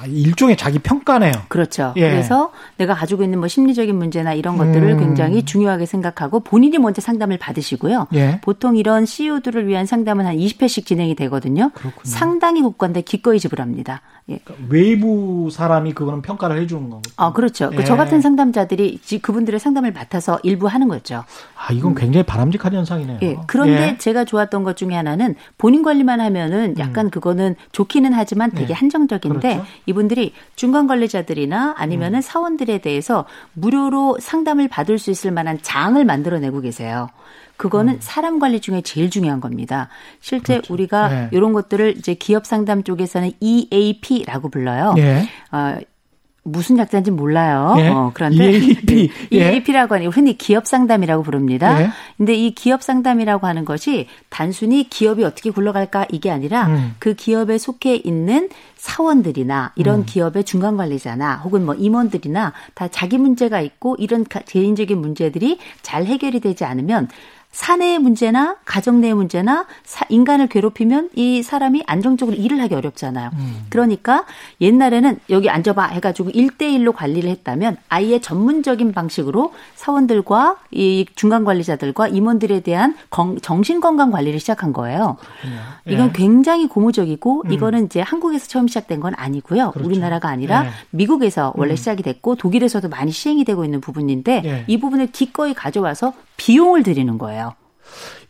Speaker 1: 아, 일종의 자기 평가네요.
Speaker 3: 그렇죠. 예. 그래서 내가 가지고 있는 뭐 심리적인 문제나 이런 것들을 음. 굉장히 중요하게 생각하고 본인이 먼저 상담을 받으시고요. 예. 보통 이런 CEO들을 위한 상담은 한 20회 씩 진행이 되거든요. 그렇군요. 상당히 국가인데 기꺼이 지불합니다.
Speaker 1: 예. 그러니까 외부 사람이 그거는 평가를 해주는 거고.
Speaker 3: 아 그렇죠. 그 예. 저 같은 상담자들이 그분들의 상담을 맡아서 일부 하는 거죠.
Speaker 1: 아 이건 굉장히 바람직한 현상이네요.
Speaker 3: 예. 그런데 예. 제가 좋았던 것 중에 하나는 본인 관리만 하면은 약간 음. 그거는 좋기는 하지만 되게 예. 한정적인데 그렇죠? 이분들이 중간 관리자들이나 아니면은 음. 사원들에 대해서 무료로 상담을 받을 수 있을 만한 장을 만들어내고 계세요. 그거는 음. 사람 관리 중에 제일 중요한 겁니다. 실제 그렇죠. 우리가 네. 이런 것들을 이제 기업 상담 쪽에서는 EAP라고 불러요. 네. 어, 무슨 약자인지 몰라요. 예. 어,
Speaker 1: 그런데 EAP.
Speaker 3: EAP라고 하니 흔히 기업 상담이라고 부릅니다. 예. 근데 이 기업 상담이라고 하는 것이 단순히 기업이 어떻게 굴러갈까 이게 아니라 음. 그 기업에 속해 있는 사원들이나 이런 음. 기업의 중간 관리자나 혹은 뭐 임원들이나 다 자기 문제가 있고 이런 개인적인 문제들이 잘 해결이 되지 않으면 사내의 문제나 가정 내의 문제나 사, 인간을 괴롭히면 이 사람이 안정적으로 일을 하기 어렵잖아요. 음. 그러니까 옛날에는 여기 앉아봐 해가지고 1대1로 관리를 했다면 아예 전문적인 방식으로 사원들과 이 중간 관리자들과 임원들에 대한 정신 건강 관리를 시작한 거예요. 예. 이건 굉장히 고무적이고 음. 이거는 이제 한국에서 처음 시작된 건 아니고요. 그렇죠. 우리나라가 아니라 예. 미국에서 원래 음. 시작이 됐고 독일에서도 많이 시행이 되고 있는 부분인데 예. 이 부분을 기꺼이 가져와서 비용을 들이는 거예요.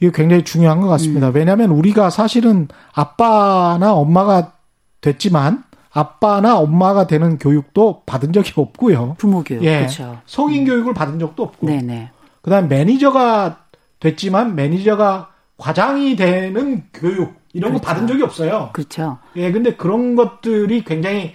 Speaker 1: 이게 굉장히 중요한 것 같습니다. 음. 왜냐하면 우리가 사실은 아빠나 엄마가 됐지만 아빠나 엄마가 되는 교육도 받은 적이 없고요.
Speaker 3: 부모 교육. 예. 그렇죠.
Speaker 1: 성인 음. 교육을 받은 적도 없고. 네네. 그다음 매니저가 됐지만 매니저가 과장이 되는 교육 이런 그렇죠. 거 받은 적이 없어요.
Speaker 3: 그렇죠.
Speaker 1: 예, 근데 그런 것들이 굉장히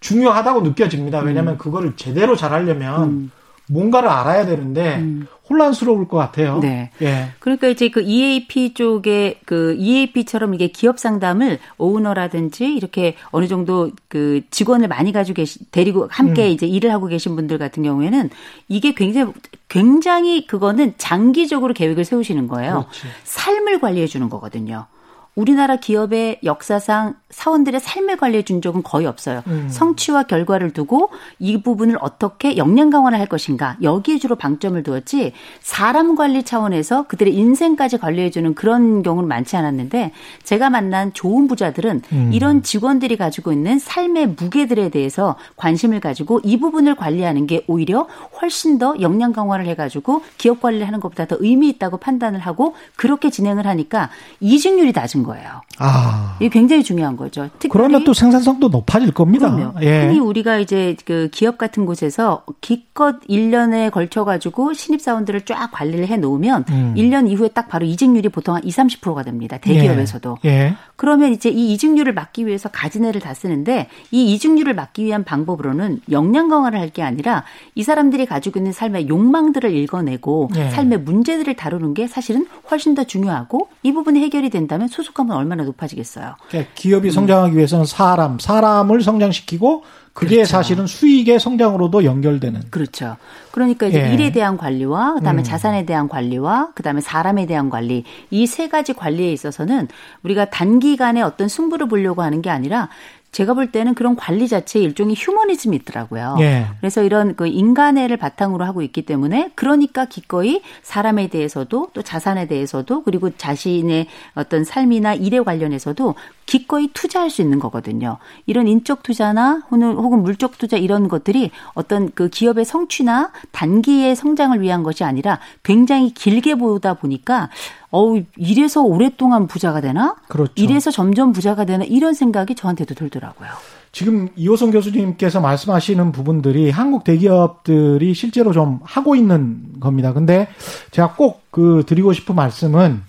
Speaker 1: 중요하다고 느껴집니다. 왜냐하면 음. 그거를 제대로 잘하려면 음. 뭔가를 알아야 되는데 음. 혼란스러울 것 같아요. 네.
Speaker 3: 예. 그러니까 이제 그 EAP 쪽에 그 EAP처럼 이게 기업 상담을 오너라든지 이렇게 어느 정도 그 직원을 많이 가지고 계시 데리고 함께 음. 이제 일을 하고 계신 분들 같은 경우에는 이게 굉장히 굉장히 그거는 장기적으로 계획을 세우시는 거예요. 그렇지. 삶을 관리해 주는 거거든요. 우리나라 기업의 역사상 사원들의 삶을 관리해 준 적은 거의 없어요. 음. 성취와 결과를 두고 이 부분을 어떻게 역량 강화를 할 것인가 여기에 주로 방점을 두었지 사람 관리 차원에서 그들의 인생까지 관리해 주는 그런 경우는 많지 않았는데 제가 만난 좋은 부자들은 음. 이런 직원들이 가지고 있는 삶의 무게들에 대해서 관심을 가지고 이 부분을 관리하는 게 오히려 훨씬 더 역량 강화를 해 가지고 기업 관리를 하는 것보다 더 의미 있다고 판단을 하고 그렇게 진행을 하니까 이직률이 낮은 거예요. 아. 이게 굉장히 중요한 거죠.
Speaker 1: 그러면 또 생산성도 높아질 겁니다.
Speaker 3: 그럼요. 예. 흔히 우리가 이제 그 기업 같은 곳에서 기껏 1년에 걸쳐 가지고 신입 사원들을 쫙 관리를 해 놓으면 음. 1년 이후에 딱 바로 이직률이 보통 한 20, 30%가 됩니다. 대기업에서도. 예. 예. 그러면 이제 이 이직률을 막기 위해서 가진애를 다 쓰는데 이 이직률을 막기 위한 방법으로는 역량 강화를 할 게 아니라 이 사람들이 가지고 있는 삶의 욕망들을 읽어내고 예. 삶의 문제들을 다루는 게 사실은 훨씬 더 중요하고 이 부분이 해결이 된다면 소속 감은 얼마나 높아지겠어요.
Speaker 1: 그러니까 기업이 음. 성장하기 위해서는 사람, 사람을 성장시키고 그게 그렇죠. 사실은 수익의 성장으로도 연결되는.
Speaker 3: 그렇죠. 그러니까 이제 예. 일에 대한 관리와 그다음에 음. 자산에 대한 관리와 그다음에 사람에 대한 관리 이 세 가지 관리에 있어서는 우리가 단기간에 어떤 승부를 보려고 하는 게 아니라 제가 볼 때는 그런 관리 자체에 일종의 휴머니즘이 있더라고요. 예. 그래서 이런 그 인간애를 바탕으로 하고 있기 때문에 그러니까 기꺼이 사람에 대해서도 또 자산에 대해서도 그리고 자신의 어떤 삶이나 일에 관련해서도 기꺼이 투자할 수 있는 거거든요. 이런 인적 투자나 혹은 물적 투자 이런 것들이 어떤 그 기업의 성취나 단기의 성장을 위한 것이 아니라 굉장히 길게 보다 보니까 어우 이래서 오랫동안 부자가 되나? 그렇죠. 이래서 점점 부자가 되나 이런 생각이 저한테도 들더라고요.
Speaker 1: 지금 이호성 교수님께서 말씀하시는 부분들이 한국 대기업들이 실제로 좀 하고 있는 겁니다. 근데 제가 꼭 그 드리고 싶은 말씀은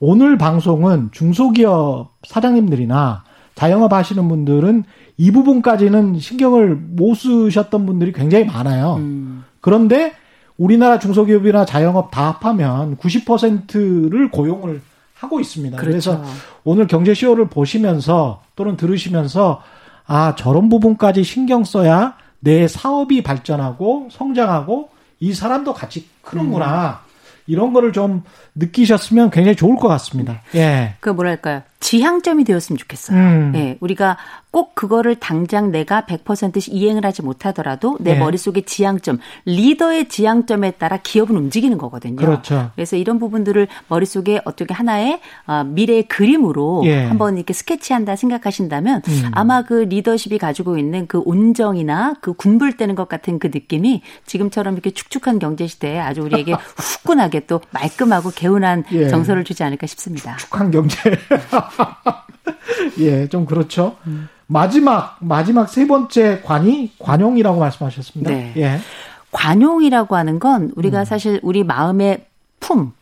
Speaker 1: 오늘 방송은 중소기업 사장님들이나 자영업 하시는 분들은 이 부분까지는 신경을 못 쓰셨던 분들이 굉장히 많아요. 음. 그런데 우리나라 중소기업이나 자영업 다 합하면 90%를 고용을 하고 있습니다. 그렇죠. 그래서 오늘 경제 쇼를 보시면서 또는 들으시면서 아, 저런 부분까지 신경 써야 내 사업이 발전하고 성장하고 이 사람도 같이 크는구나. 음. 이런 거를 좀 느끼셨으면 굉장히 좋을 것 같습니다. 예.
Speaker 3: 그 뭐랄까요. 지향점이 되었으면 좋겠어요. 음. 예, 우리가 꼭 그거를 당장 내가 100% 이행을 하지 못하더라도 내 네. 머릿속의 지향점, 리더의 지향점에 따라 기업은 움직이는 거거든요.
Speaker 1: 그렇죠.
Speaker 3: 그래서 이런 부분들을 머릿속에 어떻게 하나의 어, 미래의 그림으로 예. 한번 이렇게 스케치한다 생각하신다면 음. 아마 그 리더십이 가지고 있는 그 온정이나 그 군불대는 것 같은 그 느낌이 지금처럼 이렇게 축축한 경제 시대에 아주 우리에게 후끈하게 또 말끔하고 개운한 예. 정서를 주지 않을까 싶습니다.
Speaker 1: 축축한 경제. 예, 좀 그렇죠. 음. 마지막 마지막 세 번째 관이 관용이라고 말씀하셨습니다. 네. 예.
Speaker 3: 관용이라고 하는 건 우리가 음. 사실 우리 마음의 품,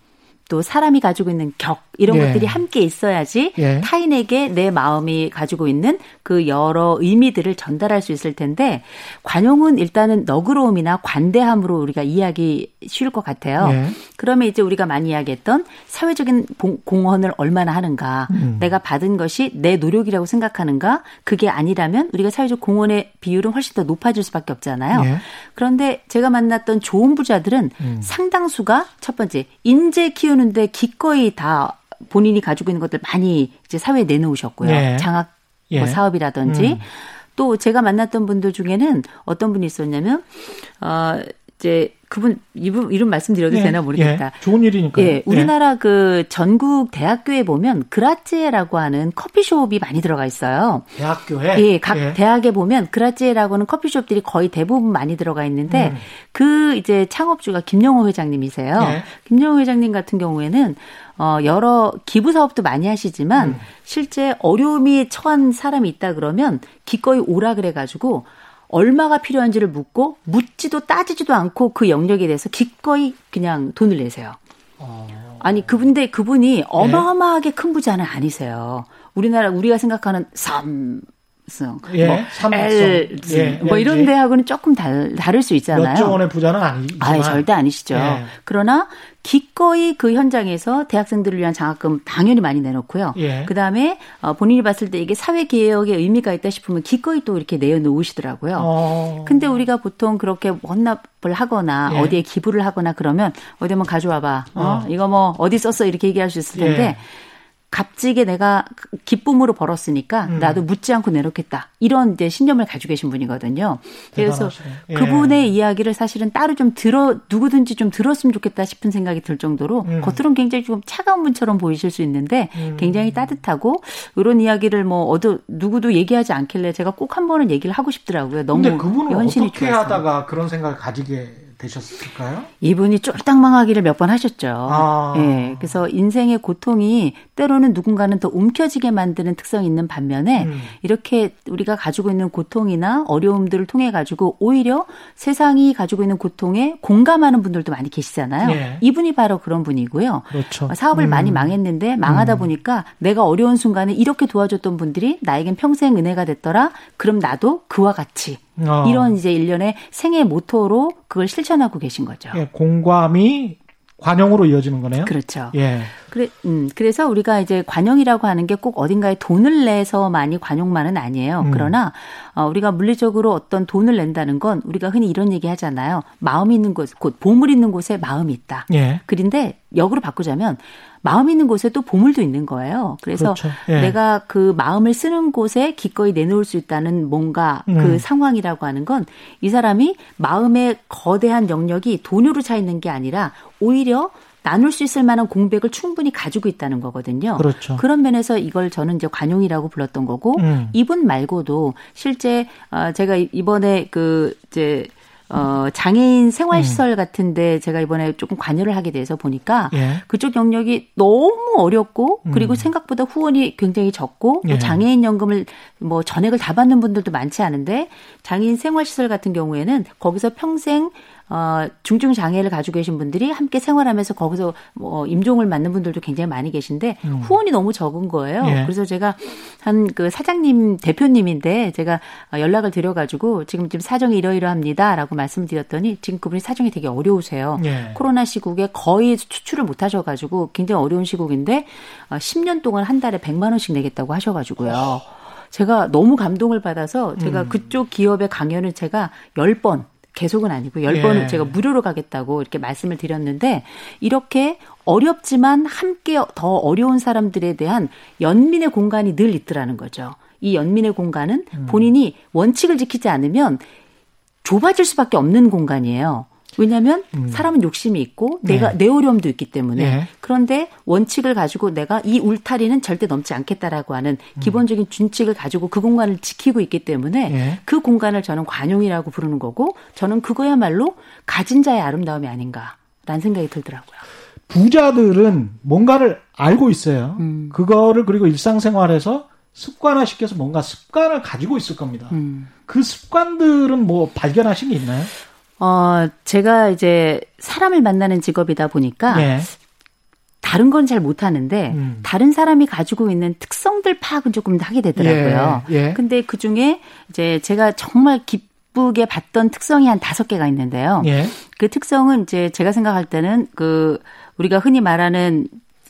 Speaker 3: 또 사람이 가지고 있는 격 이런 예. 것들이 함께 있어야지 예. 타인에게 내 마음이 가지고 있는 그 여러 의미들을 전달할 수 있을 텐데 관용은 일단은 너그러움이나 관대함으로 우리가 이해하기 쉬울 것 같아요. 예. 그러면 이제 우리가 많이 이야기했던 사회적인 공헌을 얼마나 하는가, 음. 내가 받은 것이 내 노력이라고 생각하는가, 그게 아니라면 우리가 사회적 공헌의 비율은 훨씬 더 높아질 수밖에 없잖아요. 예. 그런데 제가 만났던 좋은 부자들은 음. 상당수가 첫 번째 인재 키우는 데 기꺼이 다 본인이 가지고 있는 것들 많이 이제 사회에 내놓으셨고요. 예. 장학 뭐 예. 사업이라든지 음. 또 제가 만났던 분들 중에는 어떤 분이 있었냐면 어 이제 그분 이분 이름 말씀드려도 예, 되나 모르겠다.
Speaker 1: 예, 좋은 일이니까.
Speaker 3: 예, 우리나라 예. 그 전국 대학교에 보면 그라치에라고 하는 커피숍이 많이 들어가 있어요.
Speaker 1: 대학교에?
Speaker 3: 예, 각 예. 대학에 보면 그라치에라고 하는 커피숍들이 거의 대부분 많이 들어가 있는데 음. 그 이제 창업주가 김영호 회장님이세요. 예. 김영호 회장님 같은 경우에는 어, 여러 기부 사업도 많이 하시지만 음. 실제 어려움이 처한 사람이 있다 그러면 기꺼이 오라 그래가지고 얼마가 필요한지를 묻고 묻지도 따지지도 않고 그 영역에 대해서 기꺼이 그냥 돈을 내세요. 어. 아니 그분데 그분이 네. 어마어마하게 큰 부자는 아니세요. 우리나라 우리가 생각하는 삼삼 성, 예, 뭐 L, 예, 뭐 이런 데하고는 조금 달, 다를 수 있잖아요.
Speaker 1: 몇조 원의 부자는 아니지만,
Speaker 3: 아, 절대 아니시죠. 예. 그러나 기꺼이 그 현장에서 대학생들을 위한 장학금 당연히 많이 내놓고요. 예. 그 다음에 어, 본인이 봤을 때 이게 사회 개혁에 의미가 있다 싶으면 기꺼이 또 이렇게 내어놓으시더라고요. 어. 근데 우리가 보통 그렇게 헌납을 하거나 예. 어디에 기부를 하거나 그러면 어디 한번 가져와봐. 어? 어. 이거 뭐 어디 썼어 이렇게 얘기할 수 있을 텐데. 예. 값지게 내가 기쁨으로 벌었으니까 음. 나도 묻지 않고 내놓겠다. 이런 이제 신념을 가지고 계신 분이거든요. 그래서 예. 그분의 이야기를 사실은 따로 좀 들어 누구든지 좀 들었으면 좋겠다 싶은 생각이 들 정도로 음. 겉으로는 굉장히 좀 차가운 분처럼 보이실 수 있는데 음. 굉장히 따뜻하고 이런 이야기를 뭐 어디 누구도 얘기하지 않길래 제가 꼭 한 번은 얘기를 하고 싶더라고요. 너무 근데
Speaker 1: 그분은 어떻게 좋아서. 하다가 그런 생각을 가지게 되셨을까요?
Speaker 3: 이분이 쫄딱 망하기를 몇 번 하셨죠. 아. 예. 그래서 인생의 고통이 때로는 누군가는 더 움켜쥐게 만드는 특성이 있는 반면에 음. 이렇게 우리가 가지고 있는 고통이나 어려움들을 통해 가지고 오히려 세상이 가지고 있는 고통에 공감하는 분들도 많이 계시잖아요. 예. 이분이 바로 그런 분이고요.
Speaker 1: 그렇죠.
Speaker 3: 사업을 음. 많이 망했는데 망하다 음. 보니까 내가 어려운 순간에 이렇게 도와줬던 분들이 나에겐 평생 은혜가 됐더라. 그럼 나도 그와 같이 어. 이런 이제 일련의 생애 모토로 그걸 실천하고 계신 거죠.
Speaker 1: 예, 공감이 관용으로 이어지는 거네요.
Speaker 3: 그렇죠. 예. 그래, 음, 그래서 우리가 이제 관용이라고 하는 게 꼭 어딘가에 돈을 내서만이 관용만은 아니에요. 음. 그러나 어, 우리가 물리적으로 어떤 돈을 낸다는 건 우리가 흔히 이런 얘기 하잖아요. 마음이 있는 곳, 곧 보물 있는 곳에 마음이 있다. 예. 그런데 역으로 바꾸자면 마음 있는 곳에 또 보물도 있는 거예요. 그래서 그렇죠. 예. 내가 그 마음을 쓰는 곳에 기꺼이 내놓을 수 있다는 뭔가 그 음. 그 상황이라고 하는 건 이 사람이 마음의 거대한 영역이 돈으로 차 있는 게 아니라 오히려 나눌 수 있을 만한 공백을 충분히 가지고 있다는 거거든요.
Speaker 1: 그렇죠.
Speaker 3: 그런 면에서 이걸 저는 이제 관용이라고 불렀던 거고 음. 이분 말고도 실제 어 제가 이번에 그 이제 어, 장애인 생활시설 음. 같은데 제가 이번에 조금 관여를 하게 돼서 보니까 예. 그쪽 영역이 너무 어렵고 그리고 음. 생각보다 후원이 굉장히 적고 예. 장애인 연금을 뭐 전액을 다 받는 분들도 많지 않은데 장애인 생활시설 같은 경우에는 거기서 평생 어, 중증 장애를 가지고 계신 분들이 함께 생활하면서 거기서 뭐 임종을 맞는 분들도 굉장히 많이 계신데 음. 후원이 너무 적은 거예요. 예. 그래서 제가 한 그 사장님 대표님인데 제가 연락을 드려가지고 지금 지금 사정이 이러이러합니다라고 말씀드렸더니 지금 그분이 사정이 되게 어려우세요. 예. 코로나 시국에 거의 추출을 못 하셔가지고 굉장히 어려운 시국인데 10년 어, 동안 한 달에 100만 원씩 내겠다고 하셔가지고요. 제가 너무 감동을 받아서 제가 음. 그쪽 기업의 강연을 제가 10번 계속은 아니고 10번을 예. 제가 무료로 가겠다고 이렇게 말씀을 드렸는데 이렇게 어렵지만 함께 더 어려운 사람들에 대한 연민의 공간이 늘 있더라는 거죠. 이 연민의 공간은 음. 본인이 원칙을 지키지 않으면 좁아질 수밖에 없는 공간이에요. 왜냐하면 음. 사람은 욕심이 있고 내가 네. 내 어려움도 있기 때문에 네. 그런데 원칙을 가지고 내가 이 울타리는 절대 넘지 않겠다라고 하는 음. 기본적인 준칙을 가지고 그 공간을 지키고 있기 때문에 네. 그 공간을 저는 관용이라고 부르는 거고 저는 그거야말로 가진 자의 아름다움이 아닌가라는 생각이 들더라고요.
Speaker 1: 부자들은 뭔가를 알고 있어요. 음. 그거를 그리고 일상생활에서 습관화시켜서 뭔가 습관을 가지고 있을 겁니다. 음. 그 습관들은 뭐 발견하신 게 있나요?
Speaker 3: 어, 제가 이제 사람을 만나는 직업이다 보니까 예. 다른 건 잘 못하는데 음. 다른 사람이 가지고 있는 특성들 파악은 조금 하게 되더라고요. 예. 예. 근데 그 중에 이제 제가 정말 기쁘게 봤던 특성이 한 다섯 개가 있는데요. 예. 그 특성은 이제 제가 생각할 때는 그 우리가 흔히 말하는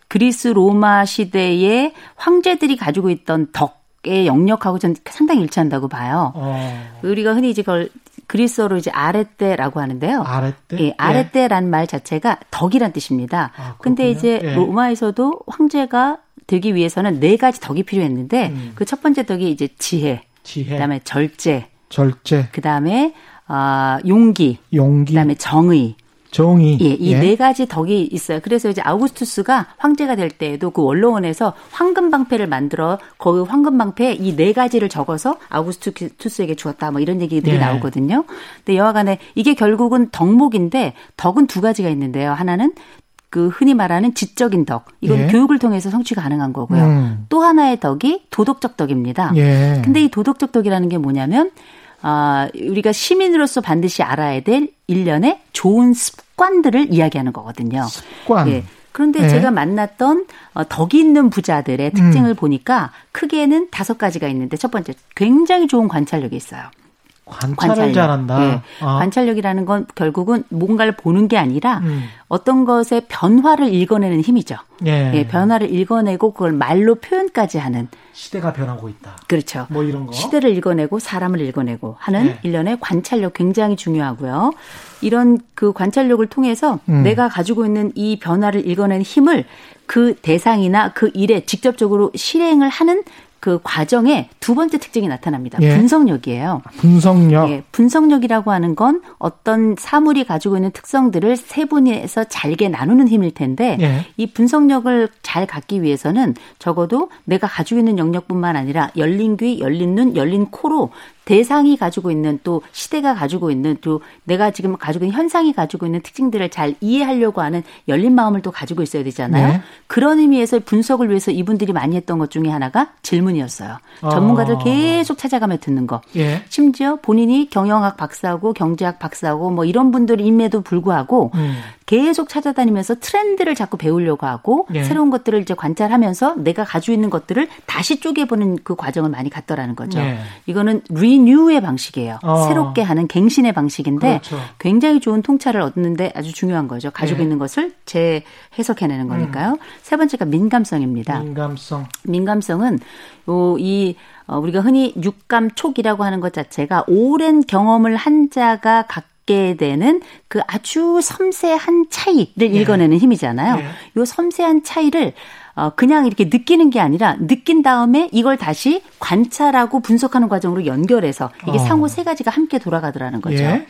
Speaker 3: 그리스 로마 시대의 황제들이 가지고 있던 덕 의 영역하고 전 상당히 일치한다고 봐요. 어. 우리가 흔히 이제 그걸 그리스어로 이제 아랫대라고 하는데요.
Speaker 1: 아랫대?
Speaker 3: 예, 아랫대라는 예. 말 자체가 덕이란 뜻입니다. 아, 근데 이제 예. 로마에서도 황제가 되기 위해서는 네 가지 덕이 필요했는데 음. 그첫 번째 덕이 이제 지혜, 지혜. 그다음에 절제,
Speaker 1: 절제,
Speaker 3: 그다음에 아 용기,
Speaker 1: 용기,
Speaker 3: 그다음에 정의,
Speaker 1: 정의.
Speaker 3: 예, 이네 예. 가지 덕이 있어요. 그래서 이제 아우구스투스가 황제가 될 때에도 그 원로원에서 황금 방패를 만들어 거기 황금 방패에 이 네 가지를 적어서 아우구스투스에게 주었다. 뭐 이런 얘기들이 예. 나오거든요. 근데 여하간에 이게 결국은 덕목인데 덕은 두 가지가 있는데요. 하나는 그 흔히 말하는 지적인 덕. 이건 예. 교육을 통해서 성취 가능한 거고요. 음. 또 하나의 덕이 도덕적 덕입니다. 예. 근데 이 도덕적 덕이라는 게 뭐냐면 아, 우리가 시민으로서 반드시 알아야 될 일련의 좋은 습관 들을 이야기하는 거거든요.
Speaker 1: 습관. 예.
Speaker 3: 그런데 네. 제가 만났던 어, 덕이 있는 부자들의 특징을 음. 보니까 크게는 다섯 가지가 있는데 첫 번째 굉장히 좋은 관찰력이 있어요.
Speaker 1: 관찰을 관찰력. 잘한다. 네.
Speaker 3: 아. 관찰력이라는 건 결국은 뭔가를 보는 게 아니라 음. 어떤 것의 변화를 읽어내는 힘이죠. 예. 예. 변화를 읽어내고 그걸 말로 표현까지 하는
Speaker 1: 시대가 변하고 있다.
Speaker 3: 그렇죠.
Speaker 1: 뭐 이런 거.
Speaker 3: 시대를 읽어내고 사람을 읽어내고 하는 네. 일련의 관찰력 굉장히 중요하고요. 이런 그 관찰력을 통해서 음. 내가 가지고 있는 이 변화를 읽어내는 힘을 그 대상이나 그 일에 직접적으로 실행을 하는 그 과정에 두 번째 특징이 나타납니다. 예. 분석력이에요.
Speaker 1: 분석력. 예,
Speaker 3: 분석력이라고 하는 건 어떤 사물이 가지고 있는 특성들을 세분해서 잘게 나누는 힘일 텐데 예. 이 분석력을 잘 갖기 위해서는 적어도 내가 가지고 있는 영역뿐만 아니라 열린 귀, 열린 눈, 열린 코로 대상이 가지고 있는 또 시대가 가지고 있는 또 내가 지금 가지고 있는 현상이 가지고 있는 특징들을 잘 이해하려고 하는 열린 마음을 또 가지고 있어야 되잖아요. 네. 그런 의미에서 분석을 위해서 이분들이 많이 했던 것 중에 하나가 질문이었어요. 어. 전문가들 계속 찾아가며 듣는 거. 예. 심지어 본인이 경영학 박사고 경제학 박사고 뭐 이런 분들임에도 불구하고 음. 계속 찾아다니면서 트렌드를 자꾸 배우려고 하고 예. 새로운 것들을 이제 관찰하면서 내가 가지고 있는 것들을 다시 쪼개보는 그 과정을 많이 갔더라는 거죠. 예. 이거는 리 뉴의 방식이에요. 어. 새롭게 하는 갱신의 방식인데 그렇죠. 굉장히 좋은 통찰을 얻는데 아주 중요한 거죠. 가지고 예. 있는 것을 재해석해내는 거니까요. 음. 세 번째가 민감성입니다.
Speaker 1: 민감성.
Speaker 3: 민감성은 요이 어, 우리가 흔히 육감촉이라고 하는 것 자체가 오랜 경험을 한 자가 각 갖게 되는 그 아주 섬세한 차이를 네. 읽어내는 힘이잖아요. 네. 요 섬세한 차이를 어, 그냥 이렇게 느끼는 게 아니라 느낀 다음에 이걸 다시 관찰하고 분석하는 과정으로 연결해서 이게 어. 상호 세 가지가 함께 돌아가더라는 거죠. 예.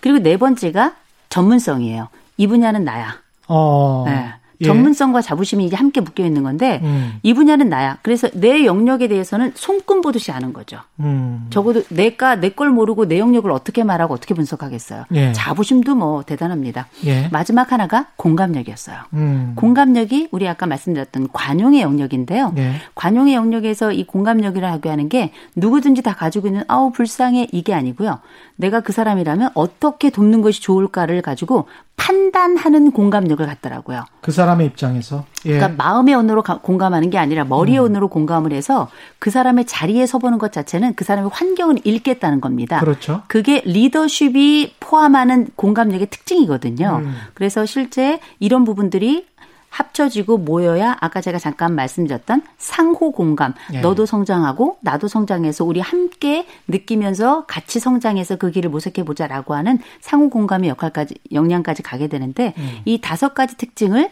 Speaker 3: 그리고 네 번째가 전문성이에요. 이 분야는 나야. 어. 네. 예. 전문성과 자부심이 이제 함께 묶여 있는 건데 음. 이 분야는 나야. 그래서 내 영역에 대해서는 손금 보듯이 아는 거죠. 음. 적어도 내가 내 걸 모르고 내 영역을 어떻게 말하고 어떻게 분석하겠어요. 예. 자부심도 뭐 대단합니다. 예. 마지막 하나가 공감력이었어요. 음. 공감력이 우리 아까 말씀드렸던 관용의 영역인데요. 예. 관용의 영역에서 이 공감력이라고 하는 게 누구든지 다 가지고 있는 아우 불쌍해 이게 아니고요. 내가 그 사람이라면 어떻게 돕는 것이 좋을까를 가지고 판단하는 공감력을 갖더라고요.
Speaker 1: 그 사람 의 입장에서.
Speaker 3: 예. 그러니까 마음의 언어로 공감하는 게 아니라 머리의 음. 언어로 공감을 해서 그 사람의 자리에 서보는 것 자체는 그 사람의 환경을 읽겠다는 겁니다.
Speaker 1: 그렇죠.
Speaker 3: 그게 리더십이 포함하는 공감력의 특징이거든요. 음. 그래서 실제 이런 부분들이 합쳐지고 모여야 아까 제가 잠깐 말씀드렸던 상호 공감. 예. 너도 성장하고 나도 성장해서 우리 함께 느끼면서 같이 성장해서 그 길을 모색해 보자라고 하는 상호 공감의 역할까지 역량까지 가게 되는데 음. 이 다섯 가지 특징을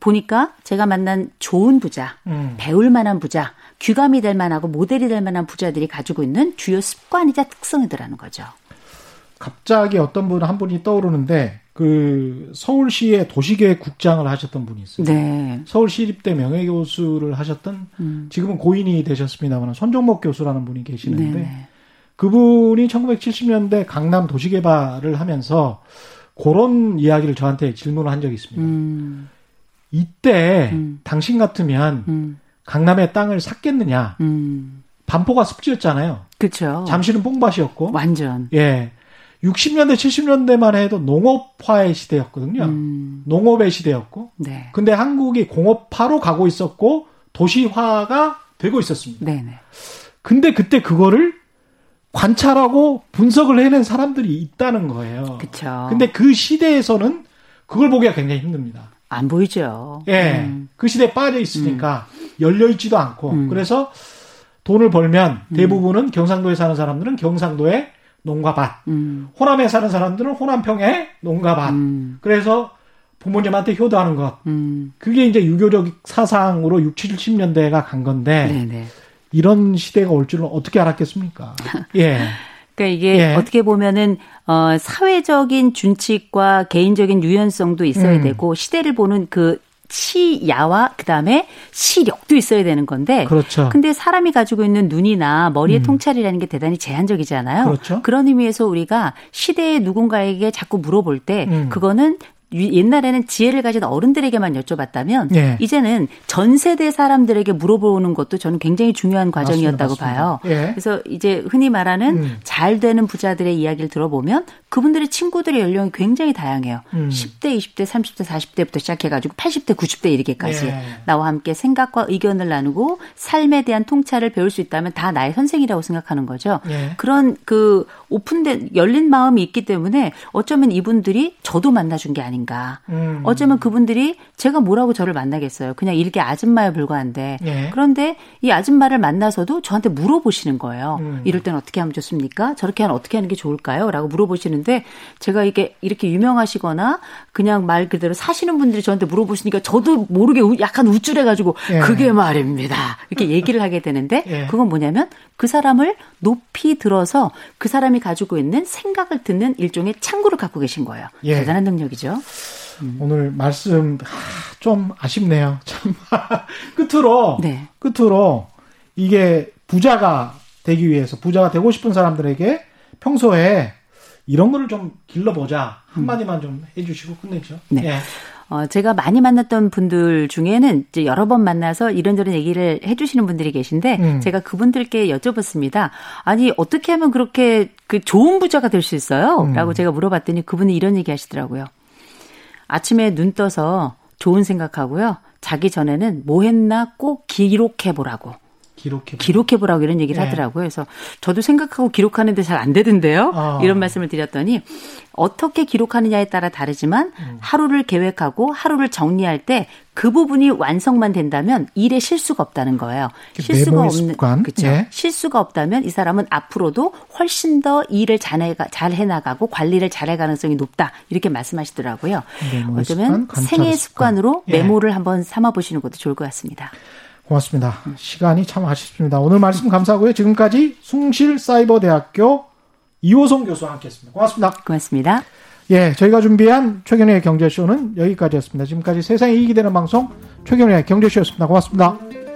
Speaker 3: 보니까 제가 만난 좋은 부자, 음. 배울 만한 부자, 귀감이 될 만하고 모델이 될 만한 부자들이 가지고 있는 주요 습관이자 특성이더라는 거죠.
Speaker 1: 갑자기 어떤 분 한 분이 떠오르는데 그 서울시의 도시계획 국장을 하셨던 분이 있어요. 네. 서울시립대 명예교수를 하셨던 음. 지금은 고인이 되셨습니다만 손종목 교수라는 분이 계시는데 네 그분이 1970년대 강남 도시개발을 하면서 그런 이야기를 저한테 질문을 한 적이 있습니다. 음. 이때 음. 당신 같으면 음. 강남의 땅을 샀겠느냐? 음. 반포가 습지였잖아요.
Speaker 3: 그렇죠.
Speaker 1: 잠실은 뽕밭이었고.
Speaker 3: 완전.
Speaker 1: 예. 60년대, 70년대만 해도 농업화의 시대였거든요. 음. 농업의 시대였고. 네. 근데 한국이 공업화로 가고 있었고 도시화가 되고 있었습니다. 네네. 근데 그때 그거를 관찰하고 분석을 해낸 사람들이 있다는 거예요.
Speaker 3: 그렇죠.
Speaker 1: 근데 그 시대에서는 그걸 보기가 굉장히 힘듭니다.
Speaker 3: 안 보이죠.
Speaker 1: 예. 음. 그 시대에 빠져 있으니까 음. 열려 있지도 않고. 음. 그래서 돈을 벌면 음. 대부분은 경상도에 사는 사람들은 경상도에 농가밭. 음. 호남에 사는 사람들은 호남평에 농가밭. 음. 그래서 부모님한테 효도하는 것. 음. 그게 이제 유교적 사상으로 60, 70년대가 간 건데 네네. 이런 시대가 올 줄은 어떻게 알았겠습니까? 예.
Speaker 3: 그러니까 이게 예. 어떻게 보면은 어 사회적인 준칙과 개인적인 유연성도 있어야 음. 되고 시대를 보는 그 치야와 그다음에 시력도 있어야 되는 건데
Speaker 1: 그렇죠.
Speaker 3: 근데 사람이 가지고 있는 눈이나 머리의 음. 통찰이라는 게 대단히 제한적이잖아요.
Speaker 1: 그렇죠.
Speaker 3: 그런 의미에서 우리가 시대의 누군가에게 자꾸 물어볼 때 음. 그거는 옛날에는 지혜를 가진 어른들에게만 여쭤봤다면 예. 이제는 전 세대 사람들에게 물어보는 것도 저는 굉장히 중요한 과정이었다고 맞습니다. 봐요. 예. 그래서 이제 흔히 말하는 음. 잘 되는 부자들의 이야기를 들어보면 그분들의 친구들의 연령이 굉장히 다양해요. 음. 10대, 20대, 30대, 40대부터 시작해가지고 80대, 90대 이르기까지 예. 나와 함께 생각과 의견을 나누고 삶에 대한 통찰을 배울 수 있다면 다 나의 선생이라고 생각하는 거죠. 예. 그런 그 오픈된 열린 마음이 있기 때문에 어쩌면 이분들이 저도 만나준 게 아닌가. 음. 어쩌면 그분들이 제가 뭐라고 저를 만나겠어요. 그냥 이렇게 아줌마에 불과한데 예. 그런데 이 아줌마를 만나서도 저한테 물어보시는 거예요. 음. 이럴 때는 어떻게 하면 좋습니까? 저렇게 하면 어떻게 하는 게 좋을까요? 라고 물어보시는 하시는데 제가 이게 이렇게 유명하시거나 그냥 말 그대로 사시는 분들이 저한테 물어보시니까 저도 모르게 약간 우쭐해가지고 예. 그게 말입니다. 이렇게 얘기를 하게 되는데 예. 그건 뭐냐면 그 사람을 높이 들어서 그 사람이 가지고 있는 생각을 듣는 일종의 창구를 갖고 계신 거예요. 예. 대단한 능력이죠.
Speaker 1: 음. 오늘 말씀 좀 아쉽네요. 참 끝으로 네. 끝으로 이게 부자가 되기 위해서 부자가 되고 싶은 사람들에게 평소에 이런 거를 좀 길러보자 한마디만 좀 해주시고 끝내죠.
Speaker 3: 네. 예. 어, 제가 많이 만났던 분들 중에는 이제 여러 번 만나서 이런저런 얘기를 해주시는 분들이 계신데 음. 제가 그분들께 여쭤봤습니다. 아니 어떻게 하면 그렇게 그 좋은 부자가 될 수 있어요? 음. 라고 제가 물어봤더니 그분이 이런 얘기 하시더라고요. 아침에 눈 떠서 좋은 생각하고요. 자기 전에는 뭐 했나 꼭 기록해 보라고.
Speaker 1: 기록해
Speaker 3: 기록해보라고 이런 얘기를 네. 하더라고요. 그래서 저도 생각하고 기록하는데 잘 안 되던데요. 어. 이런 말씀을 드렸더니 어떻게 기록하느냐에 따라 다르지만 음. 하루를 계획하고 하루를 정리할 때 그 부분이 완성만 된다면 일에 실수가 없다는 거예요. 실수가 없는 그렇죠. 예. 실수가 없다면 이 사람은 앞으로도 훨씬 더 일을 잘 해나가고 관리를 잘할 가능성이 높다 이렇게 말씀하시더라고요. 어쩌면 생애 습관으로 예. 메모를 한번 삼아 보시는 것도 좋을 것 같습니다.
Speaker 1: 고맙습니다. 시간이 참 아쉽습니다. 오늘 말씀 감사하고요. 지금까지 숭실사이버대학교 이호성 교수와 함께했습니다. 고맙습니다.
Speaker 3: 고맙습니다.
Speaker 1: 예, 저희가 준비한 최경영의 경제쇼는 여기까지였습니다. 지금까지 세상에 이익이 되는 방송 최경영의 경제쇼였습니다. 고맙습니다.